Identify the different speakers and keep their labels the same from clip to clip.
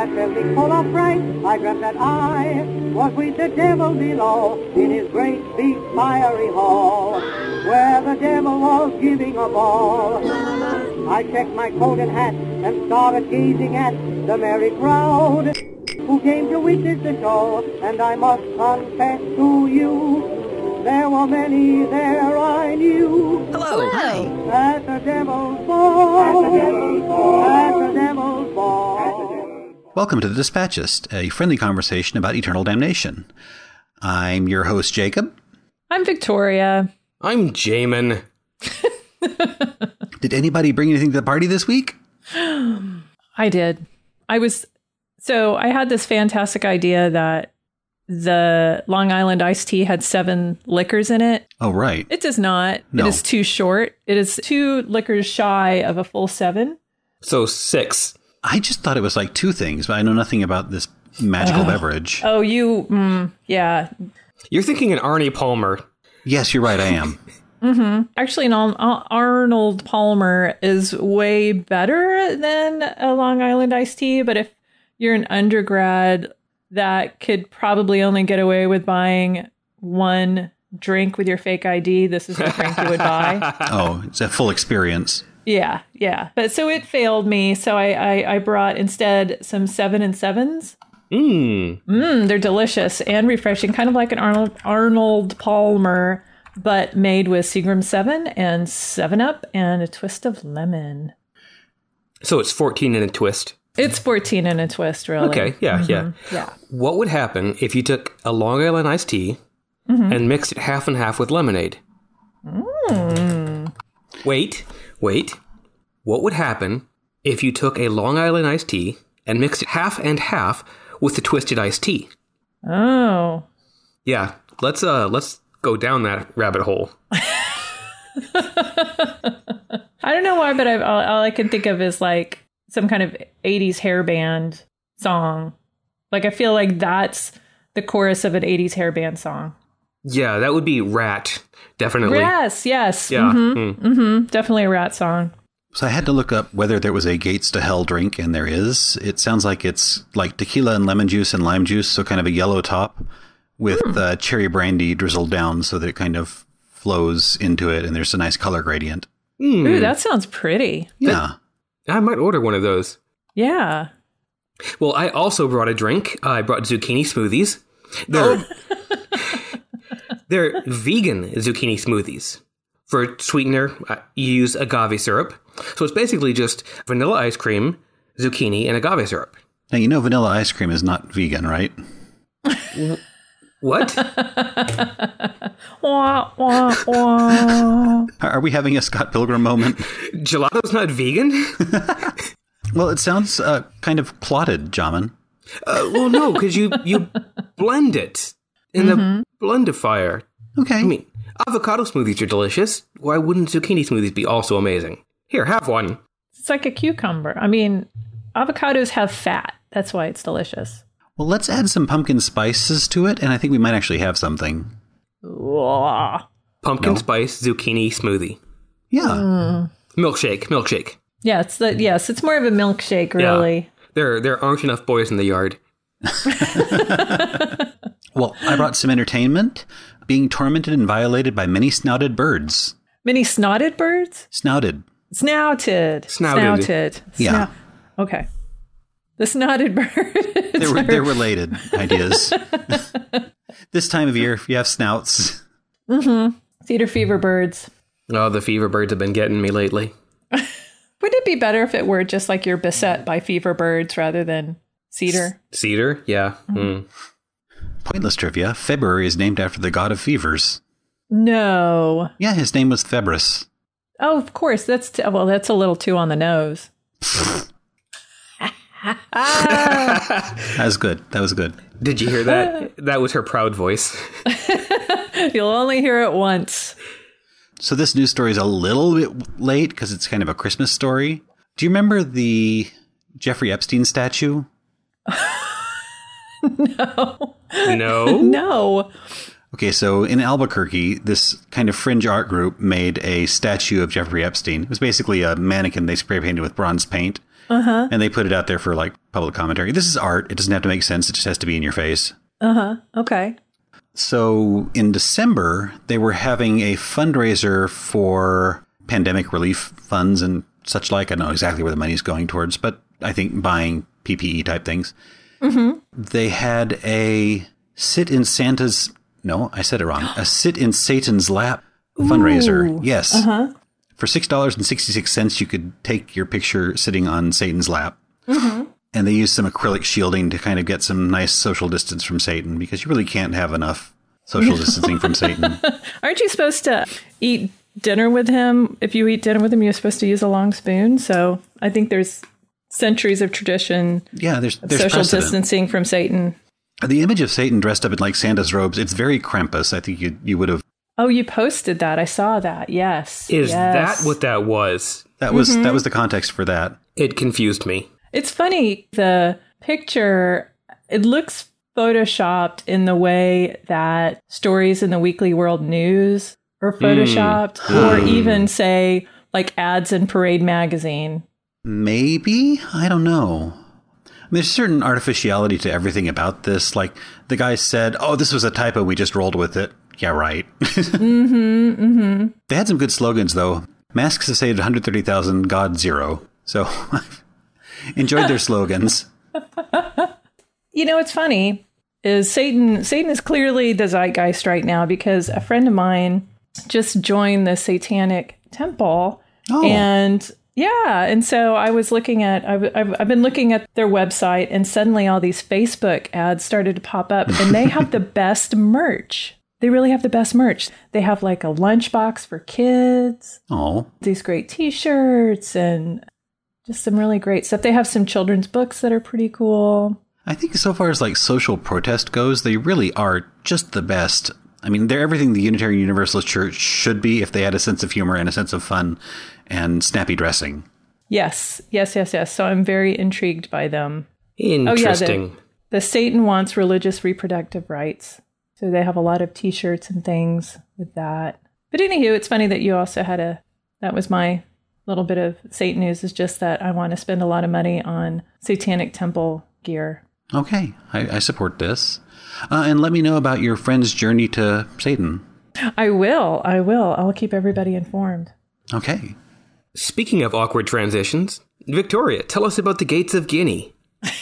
Speaker 1: that filled me full of fright. I dreamt that I was with the devil below in his great big fiery hall, where the devil was giving a ball. I checked my coat and hat and started gazing at the merry crowd who came to witness the show, and I must confess to you, there were many there I knew.
Speaker 2: Hello. Hi.
Speaker 1: At the devil's ball. At the devil's ball. At the devil's ball.
Speaker 3: Welcome to The Dispatchist, a friendly conversation about eternal damnation. I'm your host, Jacob.
Speaker 4: I'm Victoria.
Speaker 2: I'm Jamin.
Speaker 3: Did anybody bring anything to the party this week?
Speaker 4: I did. I was so I had this fantastic idea that the Long Island iced tea had seven liquors in it.
Speaker 3: Oh, right.
Speaker 4: It does not.
Speaker 3: No.
Speaker 4: It is too short. It is two liquors shy of a full seven.
Speaker 2: So six.
Speaker 3: I just thought it was like two things, but I know nothing about this magical beverage.
Speaker 4: Oh, you, mm, yeah.
Speaker 2: You're thinking an Arnie Palmer.
Speaker 3: Yes, you're right, I am.
Speaker 4: Actually, an Al- Al- Arnold Palmer is way better than a Long Island iced tea. But if you're an undergrad that could probably only get away with buying one drink with your fake ID, this is the drink you would buy.
Speaker 3: Oh, it's a full experience.
Speaker 4: Yeah, yeah. But so it failed me. So I, I, I brought instead some seven and sevens.
Speaker 2: Mmm.
Speaker 4: Mm, they're delicious and refreshing, kind of like an Arnold Arnold Palmer, but made with Seagram Seven and Seven Up and a twist of lemon.
Speaker 2: So it's 14 and a twist.
Speaker 4: It's fourteen and a twist, really.
Speaker 2: Okay, yeah, mm-hmm, yeah.
Speaker 4: Yeah.
Speaker 2: What would happen if you took a Long Island iced tea mm-hmm. and mixed it half and half with lemonade? Mm. Wait, wait. What would happen if you took a Long Island iced tea and mixed it half and half with the twisted iced tea?
Speaker 4: Oh.
Speaker 2: Yeah, let's uh let's go down that rabbit hole.
Speaker 4: I don't know why, but I've, all, all I can think of is like some kind of 80s hair band song. Like, I feel like that's the chorus of an 80s hair band song.
Speaker 2: Yeah, that would be Ratt, definitely.
Speaker 4: Yes, yes.
Speaker 2: Yeah.
Speaker 4: hmm
Speaker 2: mm.
Speaker 4: hmm Definitely a Ratt song.
Speaker 3: So I had to look up whether there was a Gates to Hell drink, and there is. It sounds like it's like tequila and lemon juice and lime juice, so kind of a yellow top with uh, cherry brandy drizzled down so that it kind of flows into it, and there's a nice color gradient.
Speaker 2: Hmm.
Speaker 4: Ooh, that sounds pretty.
Speaker 3: Yeah.
Speaker 2: I might order one of those.
Speaker 4: Yeah.
Speaker 2: Well, I also brought a drink. I brought zucchini smoothies. They're they're vegan zucchini smoothies. For sweetener, uh, you use agave syrup. So it's basically just vanilla ice cream, zucchini, and agave syrup.
Speaker 3: Now, you know vanilla ice cream is not vegan, right?
Speaker 2: What?
Speaker 4: Wah, wah, wah.
Speaker 3: Are are we having a Scott Pilgrim moment?
Speaker 2: Gelato's not vegan?
Speaker 3: Well, it sounds uh, kind of clotted, Jamin.
Speaker 2: Uh, well, no, because you you blend it in the mm-hmm. blendifier.
Speaker 3: Okay.
Speaker 2: I mean, avocado smoothies are delicious. Why wouldn't zucchini smoothies be also amazing? Here, have one.
Speaker 4: it's like a cucumber. I mean, avocados have fat. That's why it's delicious.
Speaker 3: well, let's add some pumpkin spices to it, and I think we might actually have something.
Speaker 4: Wah.
Speaker 2: Pumpkin
Speaker 3: No.
Speaker 2: spice zucchini smoothie.
Speaker 3: Yeah. Mm.
Speaker 2: Milkshake, milkshake.
Speaker 4: Yeah, it's the yes, it's more of a milkshake,
Speaker 2: Yeah.
Speaker 4: really.
Speaker 2: There, there aren't enough boys in the yard.
Speaker 3: Well, I brought some entertainment. Being tormented and violated by many snouted birds.
Speaker 4: Many snouted birds?
Speaker 3: Snouted.
Speaker 4: Snouted.
Speaker 2: Snouted.
Speaker 4: Snouted.
Speaker 3: Yeah.
Speaker 4: Snou- okay. The snouted bird.
Speaker 3: They're, they're related ideas. this time of year, if you have snouts, Mm-hmm.
Speaker 4: Cedar fever birds.
Speaker 2: Oh, the fever birds have been getting me lately.
Speaker 4: Wouldn't it be better if it were just like you're beset by fever birds rather than cedar?
Speaker 2: Cedar, yeah. Mm.
Speaker 3: Pointless trivia, February is named after the god of fevers.
Speaker 4: No.
Speaker 3: Yeah, his name was Thebris.
Speaker 4: Oh, of course. That's t- well. That's a little too on the nose.
Speaker 3: That was good. That was good.
Speaker 2: Did you hear that? that was her proud voice.
Speaker 4: You'll only hear it once.
Speaker 3: So this news story is a little bit late because it's kind of a Christmas story. Do you remember the Jeffrey Epstein statue?
Speaker 2: No.
Speaker 4: No. No.
Speaker 3: Okay, so in Albuquerque, this kind of fringe art group made a statue of Jeffrey Epstein. It was basically a mannequin they spray painted with bronze paint, Uh-huh. And they put it out there for like public commentary. This is art. It doesn't have to make sense. It just has to be in your face.
Speaker 4: Uh huh. Okay.
Speaker 3: So in December, they were having a fundraiser for pandemic relief funds and such like. I don't know exactly where the money's going towards, but I think buying PPE type things. Mm-hmm. They had a sit in Santa's. No, I said it wrong. A sit in Satan's lap fundraiser.
Speaker 4: Ooh.
Speaker 3: Yes.
Speaker 4: Uh-huh.
Speaker 3: For six dollars and sixty six cents, you could take your picture sitting on Satan's lap.
Speaker 4: Mm-hmm.
Speaker 3: And they used some acrylic shielding to kind of get some nice social distance from Satan because you really can't have enough social distancing from Satan.
Speaker 4: Aren't you supposed to eat dinner with him? If you eat dinner with him, you're supposed to use a long spoon. So I think there's centuries of tradition
Speaker 3: Yeah, there's there's
Speaker 4: social
Speaker 3: precedent.
Speaker 4: distancing from Satan.
Speaker 3: The image of Satan dressed up in like Santa's robes, it's very Krampus. I think you you would have
Speaker 4: Oh, you posted that. I saw that. Yes.
Speaker 2: Is
Speaker 4: Yes.
Speaker 2: that what that was?
Speaker 3: that was
Speaker 4: Mm-hmm.
Speaker 3: that was the context for that.
Speaker 2: It confused me.
Speaker 4: It's funny. The picture, it looks photoshopped in the way that stories in the Weekly World News are photoshopped, or even say like ads in Parade magazine.
Speaker 3: Maybe I don't know. There's a certain artificiality to everything about this. Like the guy said, "Oh, this was a typo. We just rolled with it." Yeah, right. mm-hmm, mm-hmm. They had some good slogans though. Masks have saved 130,000. God zero. So enjoyed their slogans.
Speaker 4: You know, what's funny is Satan. Satan is clearly the zeitgeist right now because a friend of mine just joined the Satanic Temple,
Speaker 3: Oh.
Speaker 4: and yeah, and so I was looking at. I've, I've, I've been looking at their website, and suddenly all these Facebook ads started to pop up, and they have the best merch. They really have the best merch. They have like a lunchbox for kids,
Speaker 3: Oh,
Speaker 4: these great T-shirts, and just some really great stuff. They have some children's books that are pretty cool.
Speaker 3: I think so far as like social protest goes, they really are just the best. I mean, they're everything the Unitarian Universalist Church should be if they had a sense of humor and a sense of fun and snappy dressing.
Speaker 4: Yes, yes, yes, yes. So I'm very intrigued by them.
Speaker 2: Interesting.
Speaker 4: The Satan wants religious reproductive rights. So they have a lot of t shirts and things with that. But anywho, it's funny that you also had a, that was my little bit of Satan news is just that I want to spend a lot of money on Satanic Temple gear.
Speaker 3: Okay, I, I support this. Uh, and let me know about your friend's journey to Satan.
Speaker 4: I will, I will. I'll keep everybody informed.
Speaker 3: Okay.
Speaker 2: Speaking of awkward transitions, Victoria, tell us about the Gates of Guinea.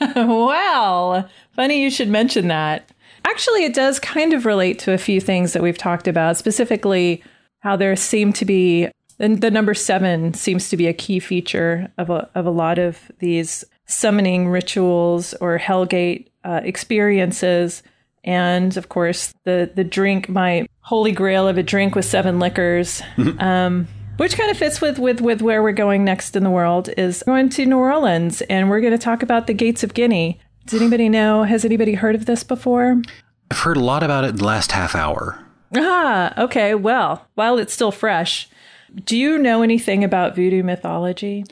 Speaker 4: Well, funny you should mention that. Actually, it does kind of relate to a few things that we've talked about, specifically how there seem to be, and the number seven seems to be a key feature of a, of a lot of these summoning rituals or Hellgate uh, experiences. And of course, the, the drink, my holy grail of a drink with seven liquors. um, which kind of fits with, with with where we're going next in the world is going to New Orleans and we're going to talk about the Gates of Guinea. Does anybody know? Has anybody heard of this before?
Speaker 3: I've heard a lot about it in the last half hour.
Speaker 4: Ah, okay. Well, while it's still fresh, do you know anything about voodoo mythology?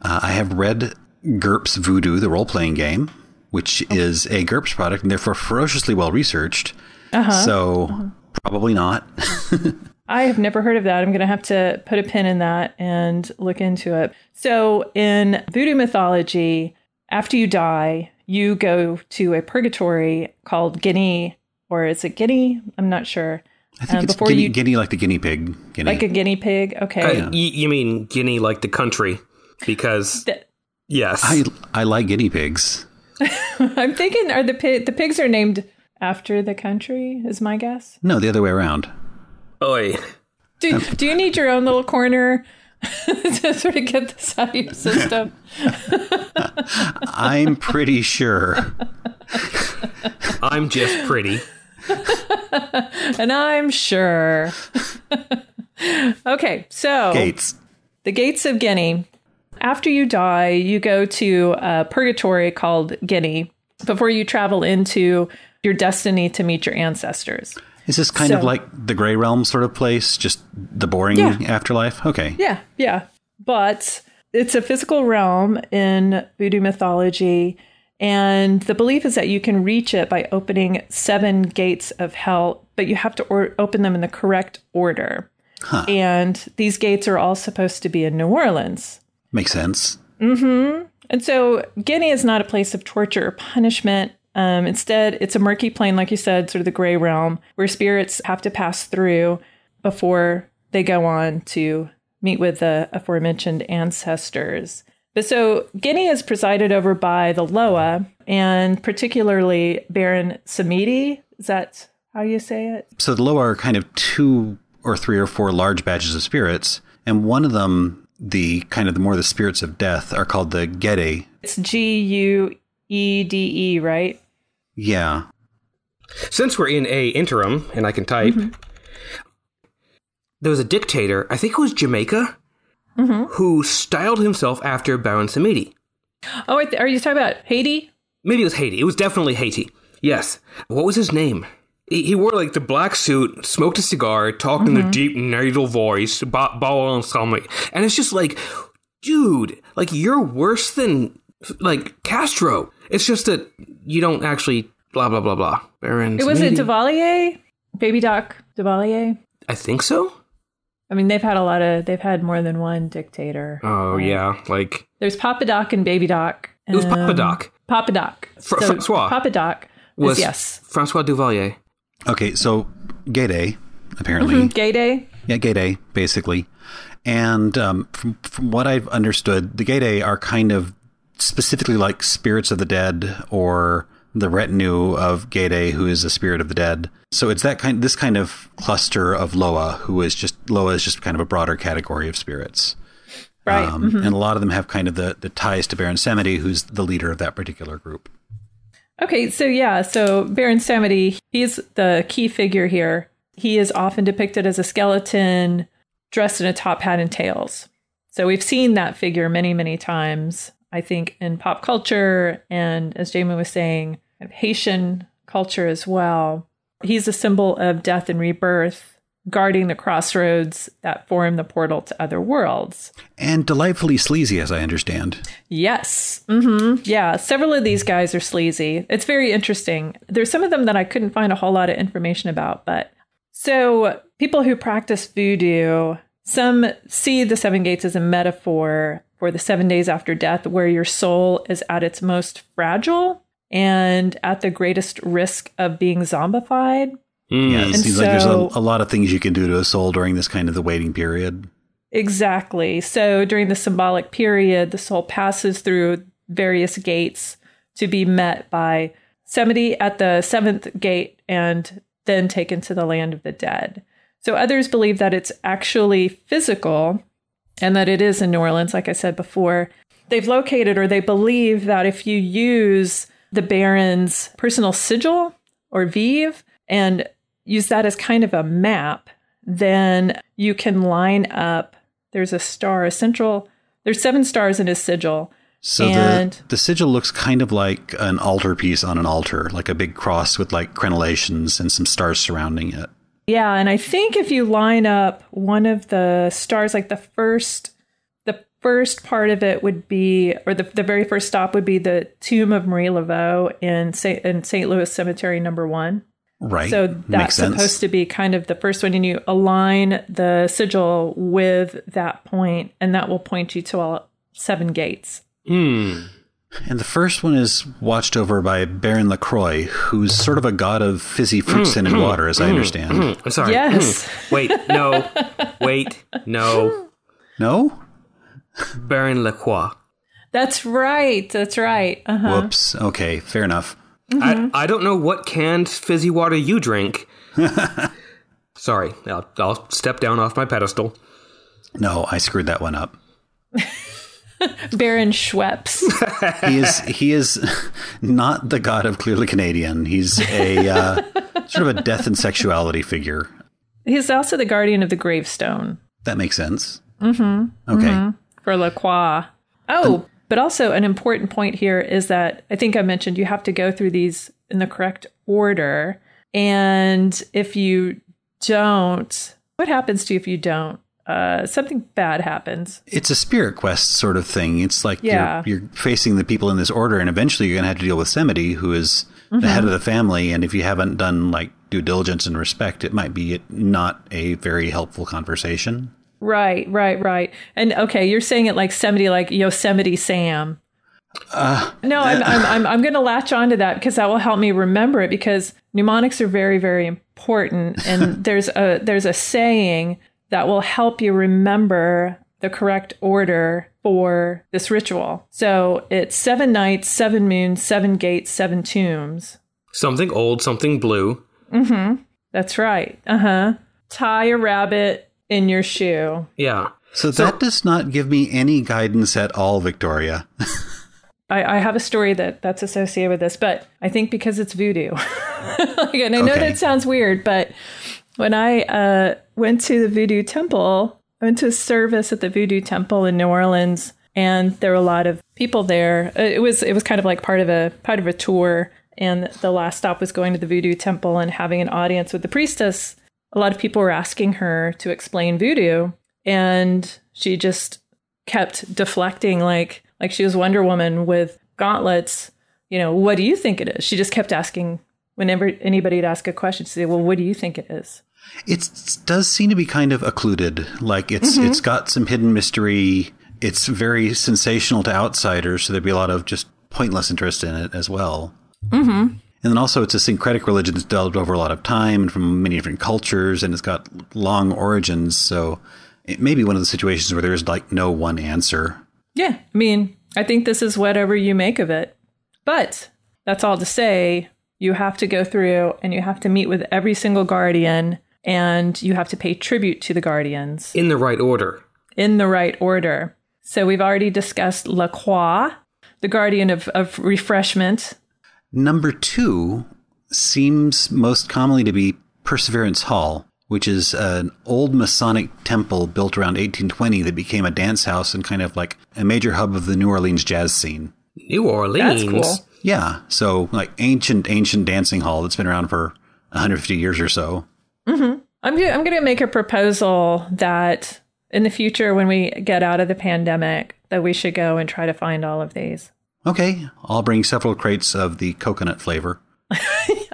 Speaker 3: Uh, I have read GURPS Voodoo, the role playing game, which is a GURPS product and therefore ferociously well researched. So, probably not.
Speaker 4: I have never heard of that. I'm going to have to put a pin in that and look into it. So, in voodoo mythology, after you die, you go to a purgatory called Guinea, or is it Guinea? I'm not sure.
Speaker 3: I think
Speaker 4: Um,
Speaker 3: it's
Speaker 4: before
Speaker 3: guinea,
Speaker 4: you-
Speaker 3: guinea like the guinea pig. Guinea.
Speaker 4: Like a guinea pig? Okay.
Speaker 2: Uh, y- you mean Guinea like the country? Because,
Speaker 4: Th-
Speaker 2: yes.
Speaker 3: I, I like guinea pigs.
Speaker 4: I'm thinking, are the pig, the pigs are named after the country? Is my guess.
Speaker 3: No, the other way around.
Speaker 2: Oi.
Speaker 4: Do Do you need your own little corner to sort of get this out of your system?
Speaker 3: I'm pretty sure.
Speaker 2: I'm just pretty.
Speaker 4: and I'm sure. okay, so
Speaker 3: Gates.
Speaker 4: the gates of Guinea. After you die, you go to a purgatory called Guinea before you travel into your destiny to meet your ancestors.
Speaker 3: Is this kind of like the gray realm sort of place? Just the boring
Speaker 4: Yeah.
Speaker 3: afterlife? Okay.
Speaker 4: Yeah, yeah. But it's a physical realm in voodoo mythology. And the belief is that you can reach it by opening seven gates of hell, but you have to or- open them in the correct order. Huh. And these gates are all supposed to be in New Orleans.
Speaker 3: Makes sense. Mm hmm.
Speaker 4: And so Guinea is not a place of torture or punishment. Um, instead, it's a murky plane, like you said, sort of the gray realm, where spirits have to pass through before they go on to meet with the aforementioned ancestors. But so Guinea is presided over by the Loa, and particularly Baron Samedi. Is that how you say it?
Speaker 3: So the Loa are kind of two or three or four large batches of spirits, and one of them, the kind of the more the spirits of death, are called the Gede.
Speaker 4: It's G U E D E, right?
Speaker 3: Yeah.
Speaker 2: Since we're in a interim and I can type, mm-hmm. there was a dictator, I think it was Jamaica, mm-hmm. who styled himself after Baron Samedi.
Speaker 4: Oh, wait, are you talking about Haiti?
Speaker 2: Maybe it was Haiti. It was definitely Haiti. Yes. What was his name? He, he wore like the black suit, smoked a cigar, talked in the mm-hmm. deep nasal voice, ba ba on stomach, and it's just like, dude, like you're worse than like Castro. It's just that you don't actually blah blah blah blah. Baron.
Speaker 4: It was it
Speaker 2: Samedi.
Speaker 4: Duvalier, Baby Doc Duvalier.
Speaker 2: I think so.
Speaker 4: I mean, they've had a lot of, they've had more than one dictator.
Speaker 2: Oh yeah, like
Speaker 4: There's Papa Doc and Baby Doc.
Speaker 2: it was Papa
Speaker 4: Um,
Speaker 2: Doc.
Speaker 4: Papa Doc.
Speaker 2: Fr- Francois.
Speaker 4: Papa Doc
Speaker 2: Was
Speaker 4: was yes.
Speaker 2: Francois Duvalier.
Speaker 3: Okay, so Gede, apparently.
Speaker 4: Gay Day.
Speaker 3: Yeah, Gede, basically. And um, from, from what I've understood, the Gede are kind of specifically like spirits of the dead or the retinue of Gede, who is a spirit of the dead. So it's that kind, this kind of cluster of Loa, who is just Loa is just kind of a broader category of spirits.
Speaker 4: Right.
Speaker 3: Um, And a lot of them have kind of the, the ties to Baron Samedi, who's the leader of that particular group.
Speaker 4: Okay, so yeah, so Baron Samedi, he's the key figure here. He is often depicted as a skeleton dressed in a top hat and tails. So we've seen that figure many, many times, I think, in pop culture and, as Jamie was saying, Haitian culture as well. He's a symbol of death and rebirth, guarding the crossroads that form the portal to other worlds.
Speaker 3: And delightfully sleazy, as I understand.
Speaker 4: Yes. Mm-hmm. Yeah. Several of these guys are sleazy. It's very interesting. There's some of them that I couldn't find a whole lot of information about, but so people who practice voodoo, some see the seven gates as a metaphor for the seven days after death, where your soul is at its most fragile and at the greatest risk of being zombified.
Speaker 2: Hmm.
Speaker 3: Yeah, it
Speaker 4: And
Speaker 3: seems like there's a,
Speaker 4: so-
Speaker 3: a lot of things you can do to a soul during this kind of the waiting period.
Speaker 4: Exactly. So during the symbolic period, the soul passes through various gates to be met by Semity at the seventh gate and then taken to the land of the dead. So others believe that it's actually physical and that it is in New Orleans, like I said before. They've located or they believe that if you use the Baron's personal sigil or vive and use that as kind of a map, then you can line up. There's a star, a central, there's seven stars in his sigil.
Speaker 3: So
Speaker 4: And-
Speaker 3: the the sigil looks kind of like an altarpiece on an altar, like a big cross with like crenellations and some stars surrounding it.
Speaker 4: Yeah, and I think if you line up one of the stars, like the first, the first part of it would be, or the, the very first stop would be the tomb of Marie Laveau in St. in St. Louis Cemetery Number One.
Speaker 3: Right.
Speaker 4: So
Speaker 3: Makes
Speaker 4: that's
Speaker 3: sense.
Speaker 4: supposed to be kind of the first one, and you align the sigil with that point, and that will point you to all seven gates.
Speaker 2: Hmm.
Speaker 3: And the first one is watched over by Baron Lacroix, who's sort of a god of fizzy fruit
Speaker 2: Mm,
Speaker 3: scented mm, water, as I mm, understand.
Speaker 2: Mm, I'm sorry.
Speaker 4: Yes.
Speaker 2: Wait, no. Wait, no.
Speaker 3: No?
Speaker 2: Baron Lacroix.
Speaker 4: That's right. That's right. Uh-huh.
Speaker 3: Whoops. Okay, fair enough.
Speaker 2: I, I don't know what canned fizzy water you drink. Sorry, I'll, I'll step down off my pedestal.
Speaker 3: No, I screwed that one up.
Speaker 4: Baron Schweppes.
Speaker 3: He is he is not the god of clearly Canadian. He's a uh, sort of a death and sexuality figure.
Speaker 4: He's also the guardian of the gravestone
Speaker 3: That makes sense. Mm-hmm. Okay.
Speaker 4: for Lacroix. Oh, but also an important point here is that I think I mentioned you have to go through these in the correct order. And if you don't, what happens to you if you don't? Uh, something bad happens.
Speaker 3: It's a spirit quest sort of thing. It's like
Speaker 4: Yeah.
Speaker 3: you're, you're facing the people in this order, and eventually you're going to have to deal with Semity, who is the head of the family. And if you haven't done like due diligence and respect, it might be not a very helpful conversation.
Speaker 4: Right, right, right. And okay, you're saying it like somebody like Yosemite Sam.
Speaker 3: Uh,
Speaker 4: No, I'm I'm I'm, I'm going to latch onto that because that will help me remember it because mnemonics are very very important and there's a there's a saying that will help you remember the correct order for this ritual. So it's seven nights, seven moons, seven gates, seven tombs.
Speaker 2: Something old, something blue.
Speaker 4: That's right. Uh huh. Tie a rabbit in your shoe.
Speaker 2: Yeah.
Speaker 3: so that does not give me any guidance at all, Victoria.
Speaker 4: I, I have a story that that's associated with this, but I think because it's voodoo. like, and I know
Speaker 3: Okay.
Speaker 4: that sounds weird, but when I uh, went to the voodoo temple, I went to a service at the voodoo temple in New Orleans, and there were a lot of people there. Uh, It was it was kind of like part of a part of a tour, and the last stop was going to the voodoo temple and having an audience with the priestess. A lot of people were asking her to explain voodoo, and she just kept deflecting like like she was Wonder Woman with gauntlets. You know, what do you think it is? She just kept asking whenever anybody would ask a question. Say, "Well, what do you think it is?"
Speaker 3: It does seem to be kind of occluded. Like it's it's got some hidden mystery. It's very sensational to outsiders, so there'd be a lot of just pointless interest in it as well. Mm-hmm. And then also, it's a syncretic religion that's developed over a lot of time and from many different cultures, and it's got long origins. So it may be one of the situations where there's like no one answer.
Speaker 4: Yeah, I mean, I think this is whatever you make of it. But that's all to say, you have to go through and you have to meet with every single guardian and you have to pay tribute to the guardians
Speaker 2: In the right order.
Speaker 4: in the right order. So we've already discussed La Croix, the guardian of, of refreshment.
Speaker 3: Number two seems most commonly to be Perseverance Hall, which is an old Masonic temple built around 1820 that became a dance house and kind of like a major hub of the New Orleans jazz scene.
Speaker 2: New Orleans.
Speaker 4: That's cool.
Speaker 3: Yeah, so like ancient, ancient dancing hall that's been around for 150 years or so. Mm-hmm.
Speaker 4: I'm, go- I'm going to make a proposal that in the future, when we get out of the pandemic, that we should go and try to find all of these.
Speaker 3: Okay, I'll bring several crates of the coconut flavor.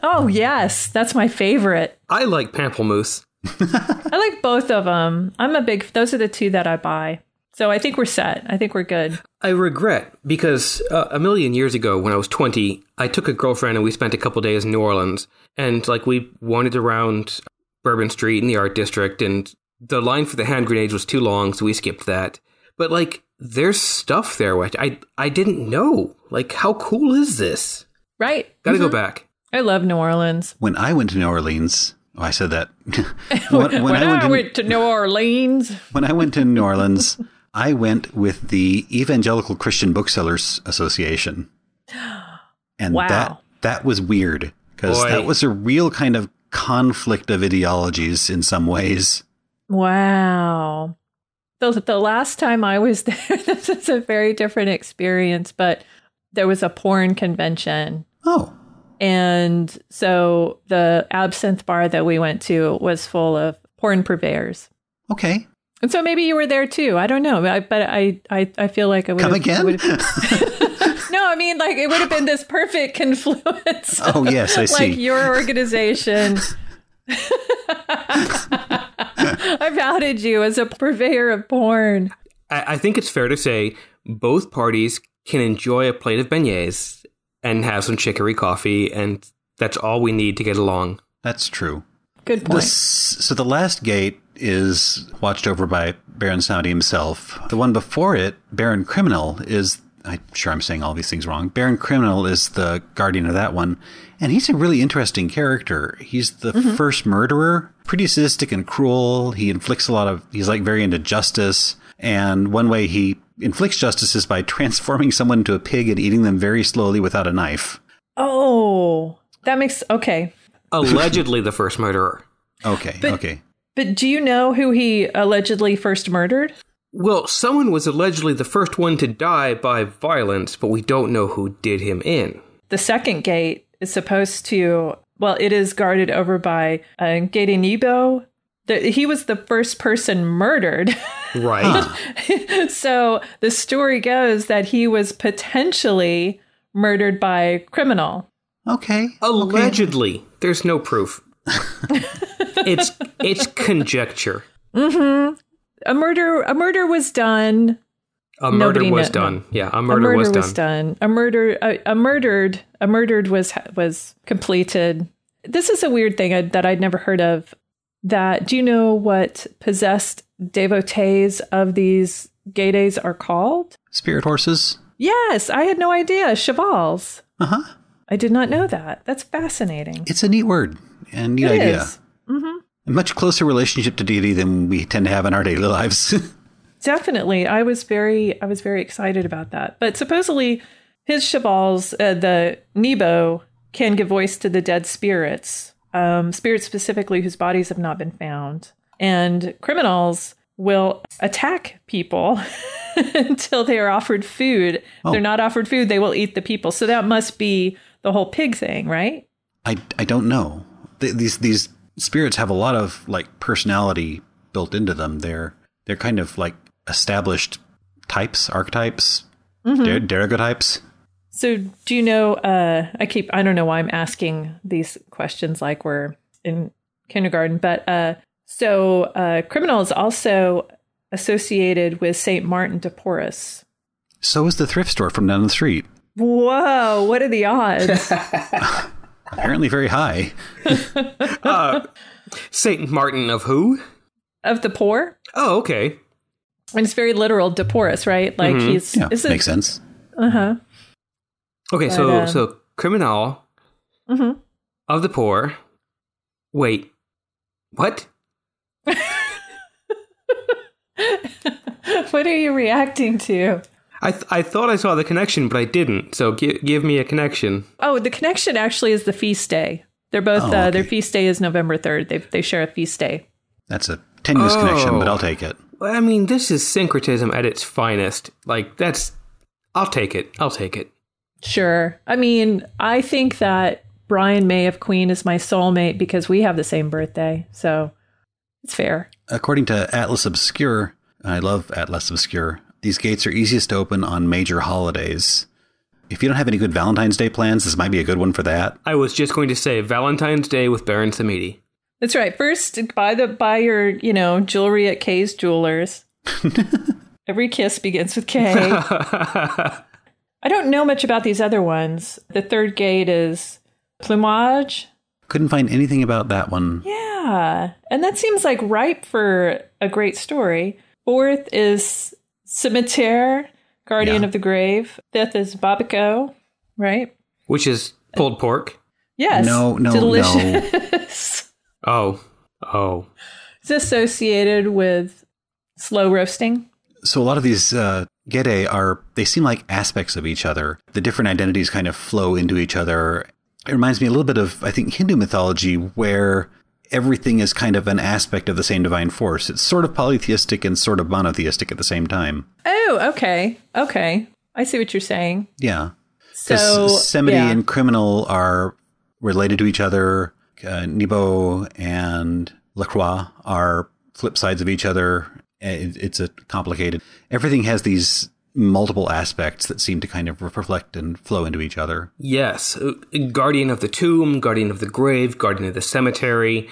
Speaker 4: Oh, yes. That's my favorite.
Speaker 2: I like pamplemousse.
Speaker 4: I like both of them. I'm a big, those are the two that I buy. So I think we're set. I think we're good.
Speaker 2: I regret because uh, a million years ago, when I was 20, I took a girlfriend and we spent a couple days in New Orleans. And like we wandered around Bourbon Street in the art district, and the line for the hand grenades was too long, so we skipped that. But like, there's stuff there which I I didn't know. Like, how cool is this?
Speaker 4: Right?
Speaker 2: Got to go back.
Speaker 4: I love New Orleans.
Speaker 3: When I went to New Orleans, oh, I said that. when,
Speaker 4: When,
Speaker 3: I went
Speaker 4: I
Speaker 3: to,
Speaker 4: went to New Orleans,
Speaker 3: when I went to New Orleans, I went with the Evangelical Christian Booksellers Association. And
Speaker 4: Wow.
Speaker 3: that that was weird because that was a real kind of conflict of ideologies in some ways.
Speaker 4: wow. The, the last time I was there, this is a very different experience, but there was a porn convention.
Speaker 3: Oh,
Speaker 4: And so the absinthe bar that we went to was full of porn purveyors.
Speaker 3: okay.
Speaker 4: And so maybe you were there too. I don't know, I, but I, I, I feel like I would
Speaker 3: Come
Speaker 4: have,
Speaker 3: again?
Speaker 4: would have- no, I mean like it would have been this perfect confluence.
Speaker 3: Oh, yes, I see.
Speaker 4: like your organization. I've outed you as a purveyor of porn.
Speaker 2: I, I think it's fair to say both parties can enjoy a plate of beignets and have some chicory coffee, and that's all we need to get along.
Speaker 3: That's true.
Speaker 4: Good point.
Speaker 3: so the last gate is watched over by Baron Saudi himself. The one before it, Baron Criminal, is I'm sure I'm saying all these things wrong. Baron Criminal is the guardian of that one, and he's a really interesting character. He's the mm-hmm. first murderer, pretty sadistic and cruel. He inflicts a lot of. He's like very into justice, and one way he inflicts justice is by transforming someone into a pig and eating them very slowly without a knife.
Speaker 4: Oh, that makes okay.
Speaker 2: Allegedly the first murderer.
Speaker 3: Okay,
Speaker 4: But-
Speaker 3: okay.
Speaker 4: But do you know who he allegedly first murdered?
Speaker 2: Well, someone was allegedly the first one to die by violence, but we don't know who did him in.
Speaker 4: The second gate is supposed to, well, it is guarded over by uh, Gede Nebo. The, he was the first person murdered.
Speaker 2: Right?
Speaker 4: so the story goes that he was potentially murdered by criminal.
Speaker 3: Okay.
Speaker 2: Allegedly. There's no proof. it's it's conjecture.
Speaker 4: a murder a murder was done.
Speaker 2: A murder
Speaker 4: Nobody
Speaker 2: was
Speaker 4: kno-
Speaker 2: done. Yeah, a
Speaker 4: A
Speaker 2: murder, was done.
Speaker 4: done. A murder a, a murdered a murdered was was completed. This is a weird thing I, that I'd never heard of. That do you know what possessed devotees of these gay days are called?
Speaker 3: Spirit horses?
Speaker 4: Yes, I had no idea. Chevals.
Speaker 3: Uh huh.
Speaker 4: I did not know that. That's fascinating.
Speaker 3: It's a neat word and neat
Speaker 4: It
Speaker 3: idea.
Speaker 4: is. Mm-hmm.
Speaker 3: A much closer relationship to deity than we tend to have in our daily lives.
Speaker 4: Definitely, I was very, I was very excited about that. But supposedly, his chevals, uh, the Nebo, can give voice to the dead spirits, um, spirits specifically whose bodies have not been found, and criminals will attack people until they are offered food. If
Speaker 3: Oh.
Speaker 4: they're not offered food, they will eat the people. So that must be the whole pig thing, right?
Speaker 3: I, I don't know. Th- These these spirits have a lot of like personality built into them. They're they're kind of like established types, archetypes,
Speaker 4: Mm-hmm.
Speaker 3: mm daguerreotypes.
Speaker 4: So, do you know? Uh, I keep. I don't know why I'm asking these questions like we're in kindergarten, but uh, so uh, criminal is also associated with Saint Martin de Porres.
Speaker 3: So is the thrift store from down the street.
Speaker 4: Whoa! What are the odds?
Speaker 3: Apparently very high.
Speaker 2: Uh, Saint Martin of who?
Speaker 4: of the poor?
Speaker 2: Oh, okay.
Speaker 4: And it's very literal, de Porres, right? Like
Speaker 2: Mhm.
Speaker 4: he's.
Speaker 3: Yeah,
Speaker 4: is it-
Speaker 3: makes sense.
Speaker 4: Uh-huh.
Speaker 2: Okay,
Speaker 4: But,
Speaker 2: so
Speaker 4: um,
Speaker 2: so criminal
Speaker 4: Mhm.
Speaker 2: of the poor. Wait, what?
Speaker 4: what are you reacting to?
Speaker 2: I th- I thought I saw the connection, but I didn't. So gi- give me a connection.
Speaker 4: Oh, the connection actually is the feast day. They're both.
Speaker 3: Oh,
Speaker 4: uh, Their feast day is November third. They they share a feast day.
Speaker 3: That's a tenuous
Speaker 2: Oh.
Speaker 3: connection, but I'll take it.
Speaker 2: Well, I mean, this is syncretism at its finest. Like that's. I'll take it. I'll take it.
Speaker 4: Sure. I mean, I think that Brian May of Queen is my soulmate because we have the same birthday. So it's fair.
Speaker 3: According to Atlas Obscure, I love Atlas Obscure, these gates are easiest to open on major holidays. If you don't have any good Valentine's Day plans, this might be a good one for that.
Speaker 2: I was just going to say Valentine's Day with Baron Samedi.
Speaker 4: That's right. First, buy the buy your you know jewelry at Kay's Jewelers. Every kiss begins with Kay. I don't know much about these other ones. The third gate is plumage.
Speaker 3: Couldn't find anything about that one.
Speaker 4: Yeah, and that seems like ripe for a great story. Fourth is Cimetière, Guardian
Speaker 3: Yeah.
Speaker 4: of the Grave. Fifth is Babico, right?
Speaker 2: Which is pulled pork.
Speaker 4: Yes.
Speaker 3: No, no,
Speaker 4: delicious.
Speaker 2: Oh, oh.
Speaker 4: it's associated with slow roasting.
Speaker 3: So a lot of these uh, Gede are, they seem like aspects of each other. The different identities kind of flow into each other. It reminds me a little bit of, I think, Hindu mythology, where everything is kind of an aspect of the same divine force. It's sort of polytheistic and sort of monotheistic at the same time.
Speaker 4: Oh, okay, okay. I see what you're saying.
Speaker 3: Yeah.
Speaker 4: So,
Speaker 3: Semity
Speaker 4: yeah.
Speaker 3: and Criminal are related to each other. Uh, Nebo and Lacroix are flip sides of each other. It, it's a complicated. Everything has these multiple aspects that seem to kind of reflect and flow into each other.
Speaker 2: Yes, uh, Guardian of the Tomb, Guardian of the Grave, Guardian of the Cemetery,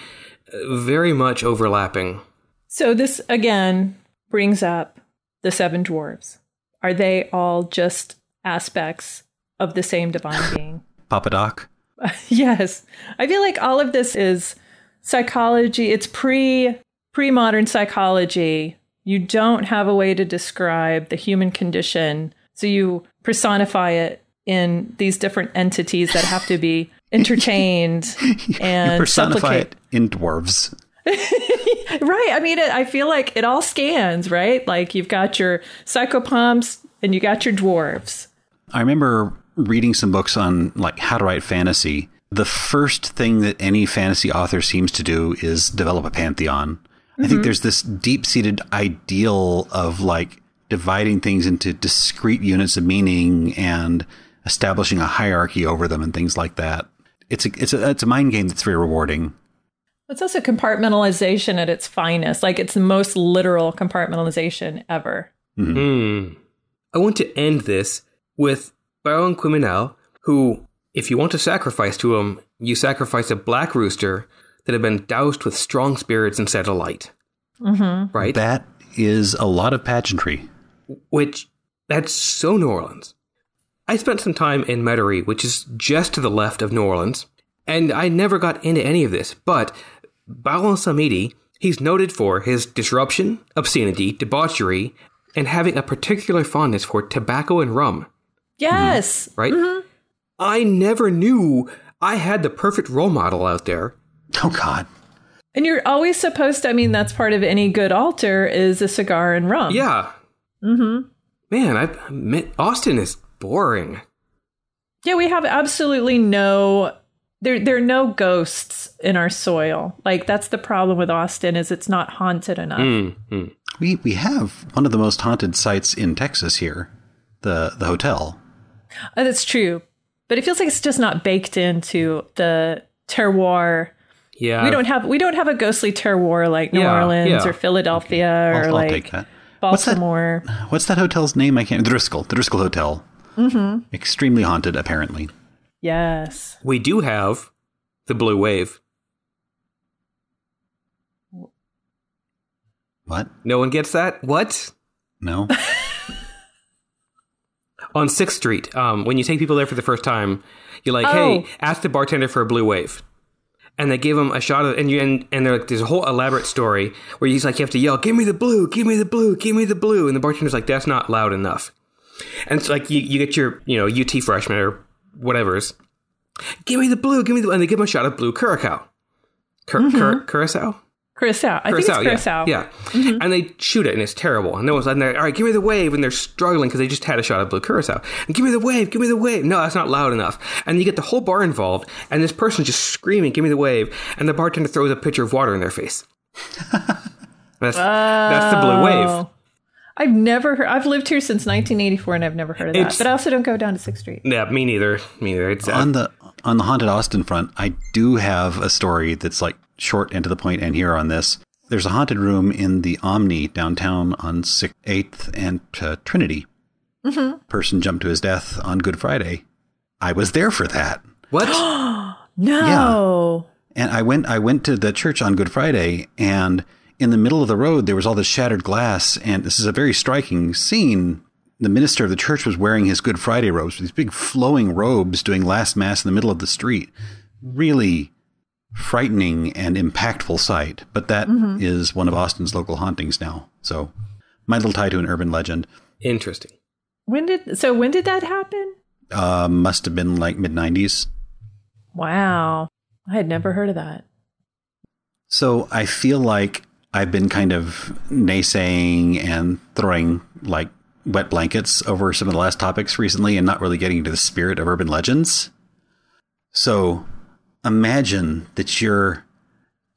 Speaker 2: very much overlapping.
Speaker 4: so this again brings up the seven dwarves. Are they all just aspects of the same divine being?
Speaker 3: Papa Doc.
Speaker 4: yes. I feel like all of this is psychology. It's pre pre modern psychology. You don't have a way to describe the human condition. So you personify it in these different entities that have to be entertained and
Speaker 3: Personify
Speaker 4: supplicate.
Speaker 3: it in dwarves.
Speaker 4: Right. I mean, it, I feel like it all scans, right? Like you've got your psychopomps and you got your dwarves.
Speaker 3: I remember reading some books on like how to write fantasy. The first thing that any fantasy author seems to do is develop a pantheon. I think there's this deep-seated ideal of like dividing things into discrete units of meaning and establishing a hierarchy over them and things like that. It's a it's a it's a mind game that's very rewarding.
Speaker 4: It's also compartmentalization at its finest. Like it's the most literal compartmentalization ever.
Speaker 2: Hmm. I want to end this with Baron Criminal, who, if you want to sacrifice to him, you sacrifice a black rooster that had been doused with strong spirits and set alight.
Speaker 4: Mm-hmm.
Speaker 2: Right?
Speaker 3: That is a lot of pageantry.
Speaker 2: which that's so New Orleans. I spent some time in Metairie, which is just to the left of New Orleans, and I never got into any of this. But Baron Samedi, he's noted for his disruption, obscenity, debauchery, and having a particular fondness for tobacco and rum.
Speaker 4: Yes.
Speaker 2: Right? I never knew I had the perfect role model out there.
Speaker 3: Oh God.
Speaker 4: And you're always supposed to, I mean, that's part of any good altar is a cigar and rum.
Speaker 2: Yeah,
Speaker 4: Mm-hmm.
Speaker 2: man, I admit Austin is boring.
Speaker 4: Yeah, we have absolutely no there there are no ghosts in our soil. Like that's the problem with Austin is it's not haunted enough.
Speaker 2: Mm, mm.
Speaker 3: We we have one of the most haunted sites in Texas here, the the hotel.
Speaker 4: Oh, that's true. But it feels like it's just not baked into the terroir.
Speaker 2: Yeah,
Speaker 4: we don't have we don't have a ghostly terroir like New
Speaker 2: Yeah,
Speaker 4: Orleans
Speaker 2: yeah.
Speaker 4: or Philadelphia
Speaker 3: I'll,
Speaker 4: or
Speaker 3: I'll
Speaker 4: like
Speaker 3: take that. What's that?
Speaker 4: Baltimore.
Speaker 3: What's that hotel's name? I can't. The Driskill. The Driskill Hotel. Mm-hmm. Extremely haunted, apparently.
Speaker 4: Yes.
Speaker 2: We do have the blue wave.
Speaker 3: What?
Speaker 2: No one gets that? What?
Speaker 3: No.
Speaker 2: On 6th Street, um, when you take people there for the first time, you're like,
Speaker 4: Oh.
Speaker 2: hey, ask the bartender for a blue wave. And they give him a shot of, and you, and, and they're like, there's a whole elaborate story where he's like, you have to yell, give me the blue, give me the blue, give me the blue. And the bartender's like, that's not loud enough. And it's like, you, you get your, you know, UT freshman or whatever's, give me the blue, give me the, and they give him a shot of blue curacao. Cur- cur- mm-hmm. curacao?
Speaker 4: Curacao. I think it's
Speaker 2: Curacao,
Speaker 4: Curacao.
Speaker 2: Yeah, yeah. and they shoot it, and it's terrible. And no one's like, "All right, give me the wave," and they're struggling because they just had a shot of blue curacao. And give me the wave, give me the wave. No, that's not loud enough. And you get the whole bar involved, and this person just screaming, "Give me the wave!" And the bartender throws a pitcher of water in their face. that's that's the blue wave.
Speaker 4: I've never heard I've lived here since 1984 and I've never heard of that.
Speaker 2: It's-
Speaker 4: But I also don't go down to 6th Street.
Speaker 2: Yeah, me neither. Me neither. It's uh,
Speaker 3: on the on the haunted Austin front, I do have a story that's like short and to the point and here on this. There's a haunted room in the Omni downtown on 6th, 8th and uh, Trinity.
Speaker 4: Mm-hmm.
Speaker 3: Person jumped to his death on Good Friday. I was there for that.
Speaker 2: what?
Speaker 4: No. Yeah.
Speaker 3: And I went I went to the church on Good Friday and in the middle of the road there was all this shattered glass and this is a very striking scene. The minister of the church was wearing his Good Friday robes, these big flowing robes doing last mass in the middle of the street. Really frightening and impactful sight, but that is one of Austin's local hauntings now. So, my little tie to an urban legend
Speaker 2: Interesting.
Speaker 4: When did so when did that happen?
Speaker 3: uh, must have been like mid 90s.
Speaker 4: Wow. I had never heard of that.
Speaker 3: So I feel like I've been kind of naysaying and throwing like wet blankets over some of the last topics recently and not really getting into the spirit of urban legends. So imagine that you're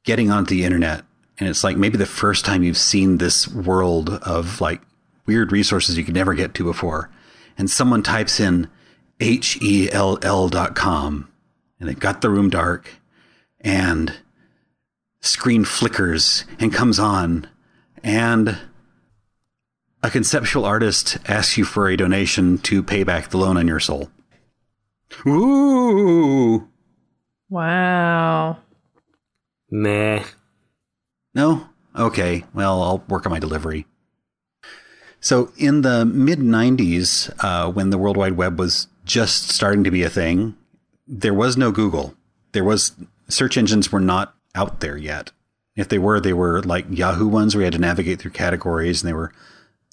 Speaker 3: getting onto the internet and it's like maybe the first time you've seen this world of like weird resources you could never get to before. And someone types in H E L L dot com and they've got the room dark and screen flickers and comes on and a conceptual artist asks you for a donation to pay back the loan on your soul. Ooh.
Speaker 4: Wow.
Speaker 2: Meh.
Speaker 3: No? Okay. Well, I'll work on my delivery. So, in the mid 90s, uh, when the World Wide Web was just starting to be a thing, there was no Google. There was search engines were not out there yet. If they were, they were like Yahoo ones where you had to navigate through categories and they were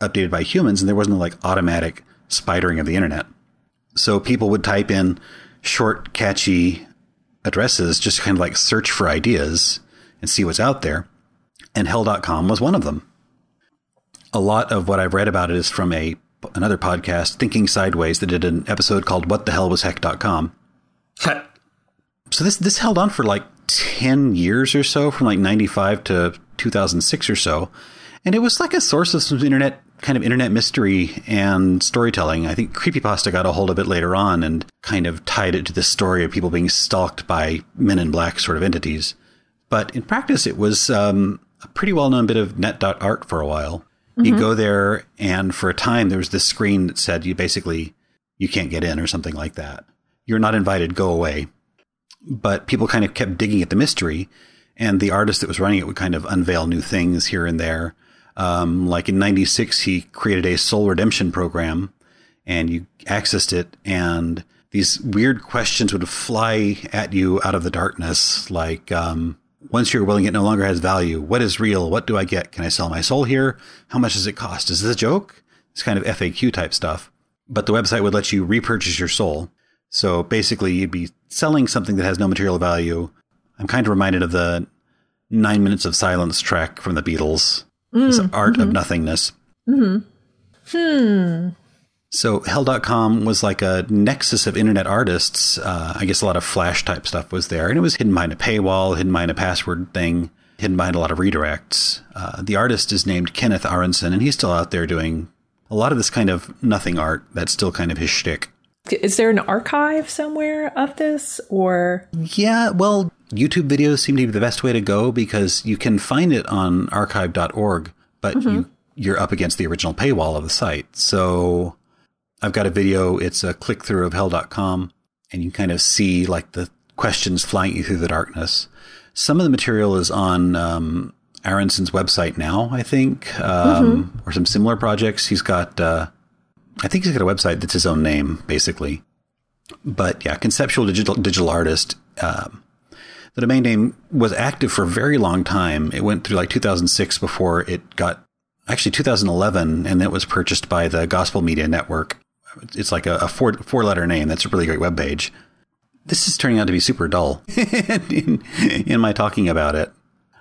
Speaker 3: updated by humans and there wasn't like automatic spidering of the internet. So people would type in short, catchy addresses, just kind of like search for ideas and see what's out there. And hell.com was one of them. A lot of what I've read about it is from a another podcast, Thinking Sideways, that did an episode called What the Hell Was Heck.com. So this this held on for like 10 years or so, from like 95 to 2006 or so. And it was like a source of some internet kind of internet mystery and storytelling. I think Creepypasta got a hold of it later on and kind of tied it to the story of people being stalked by men in black sort of entities. But in practice, it was um, a pretty well known bit of net.art for a while. You go there, and for a time, there was this screen that said you basically you can't get in or something like that. You're not invited. Go away. But people kind of kept digging at the mystery, and the artist that was running it would kind of unveil new things here and there. Um, like in '96, he created a soul redemption program, and you accessed it, and these weird questions would fly at you out of the darkness, like um, once you're willing, it no longer has value. What is real? What do I get? Can I sell my soul here? How much does it cost? Is this a joke? It's kind of FAQ type stuff. But the website would let you repurchase your soul. So basically, you'd be selling something that has no material value. I'm kind of reminded of the Nine Minutes of Silence track from the Beatles. Mm, this art mm-hmm. of nothingness.
Speaker 4: Mm-hmm. Hmm.
Speaker 3: So Hell.com was like a nexus of internet artists. Uh, I guess a lot of Flash type stuff was there, and it was hidden behind a paywall, hidden behind a password thing, hidden behind a lot of redirects. Uh, the artist is named Kenneth Aronson, and he's still out there doing a lot of this kind of nothing art. That's still kind of his shtick.
Speaker 4: Is there an archive somewhere of this, or?
Speaker 3: Yeah, well, YouTube videos seem to be the best way to go because you can find it on archive.org, but mm-hmm. you, you're up against the original paywall of the site. So I've got a video. It's a click through of hell.com and you kind of see like the questions flying you through the darkness. Some of the material is on um, Aronson's website now, I think, um, mm-hmm. or some similar projects. He's got, uh, I think he's got a website that's his own name, basically. But yeah, conceptual digital digital artist. Um, the domain name was active for a very long time. It went through like 2006 before it got actually 2011, and it was purchased by the Gospel Media Network it's like a, a four four letter name. That's a really great web page. This is turning out to be super dull in, in my talking about it.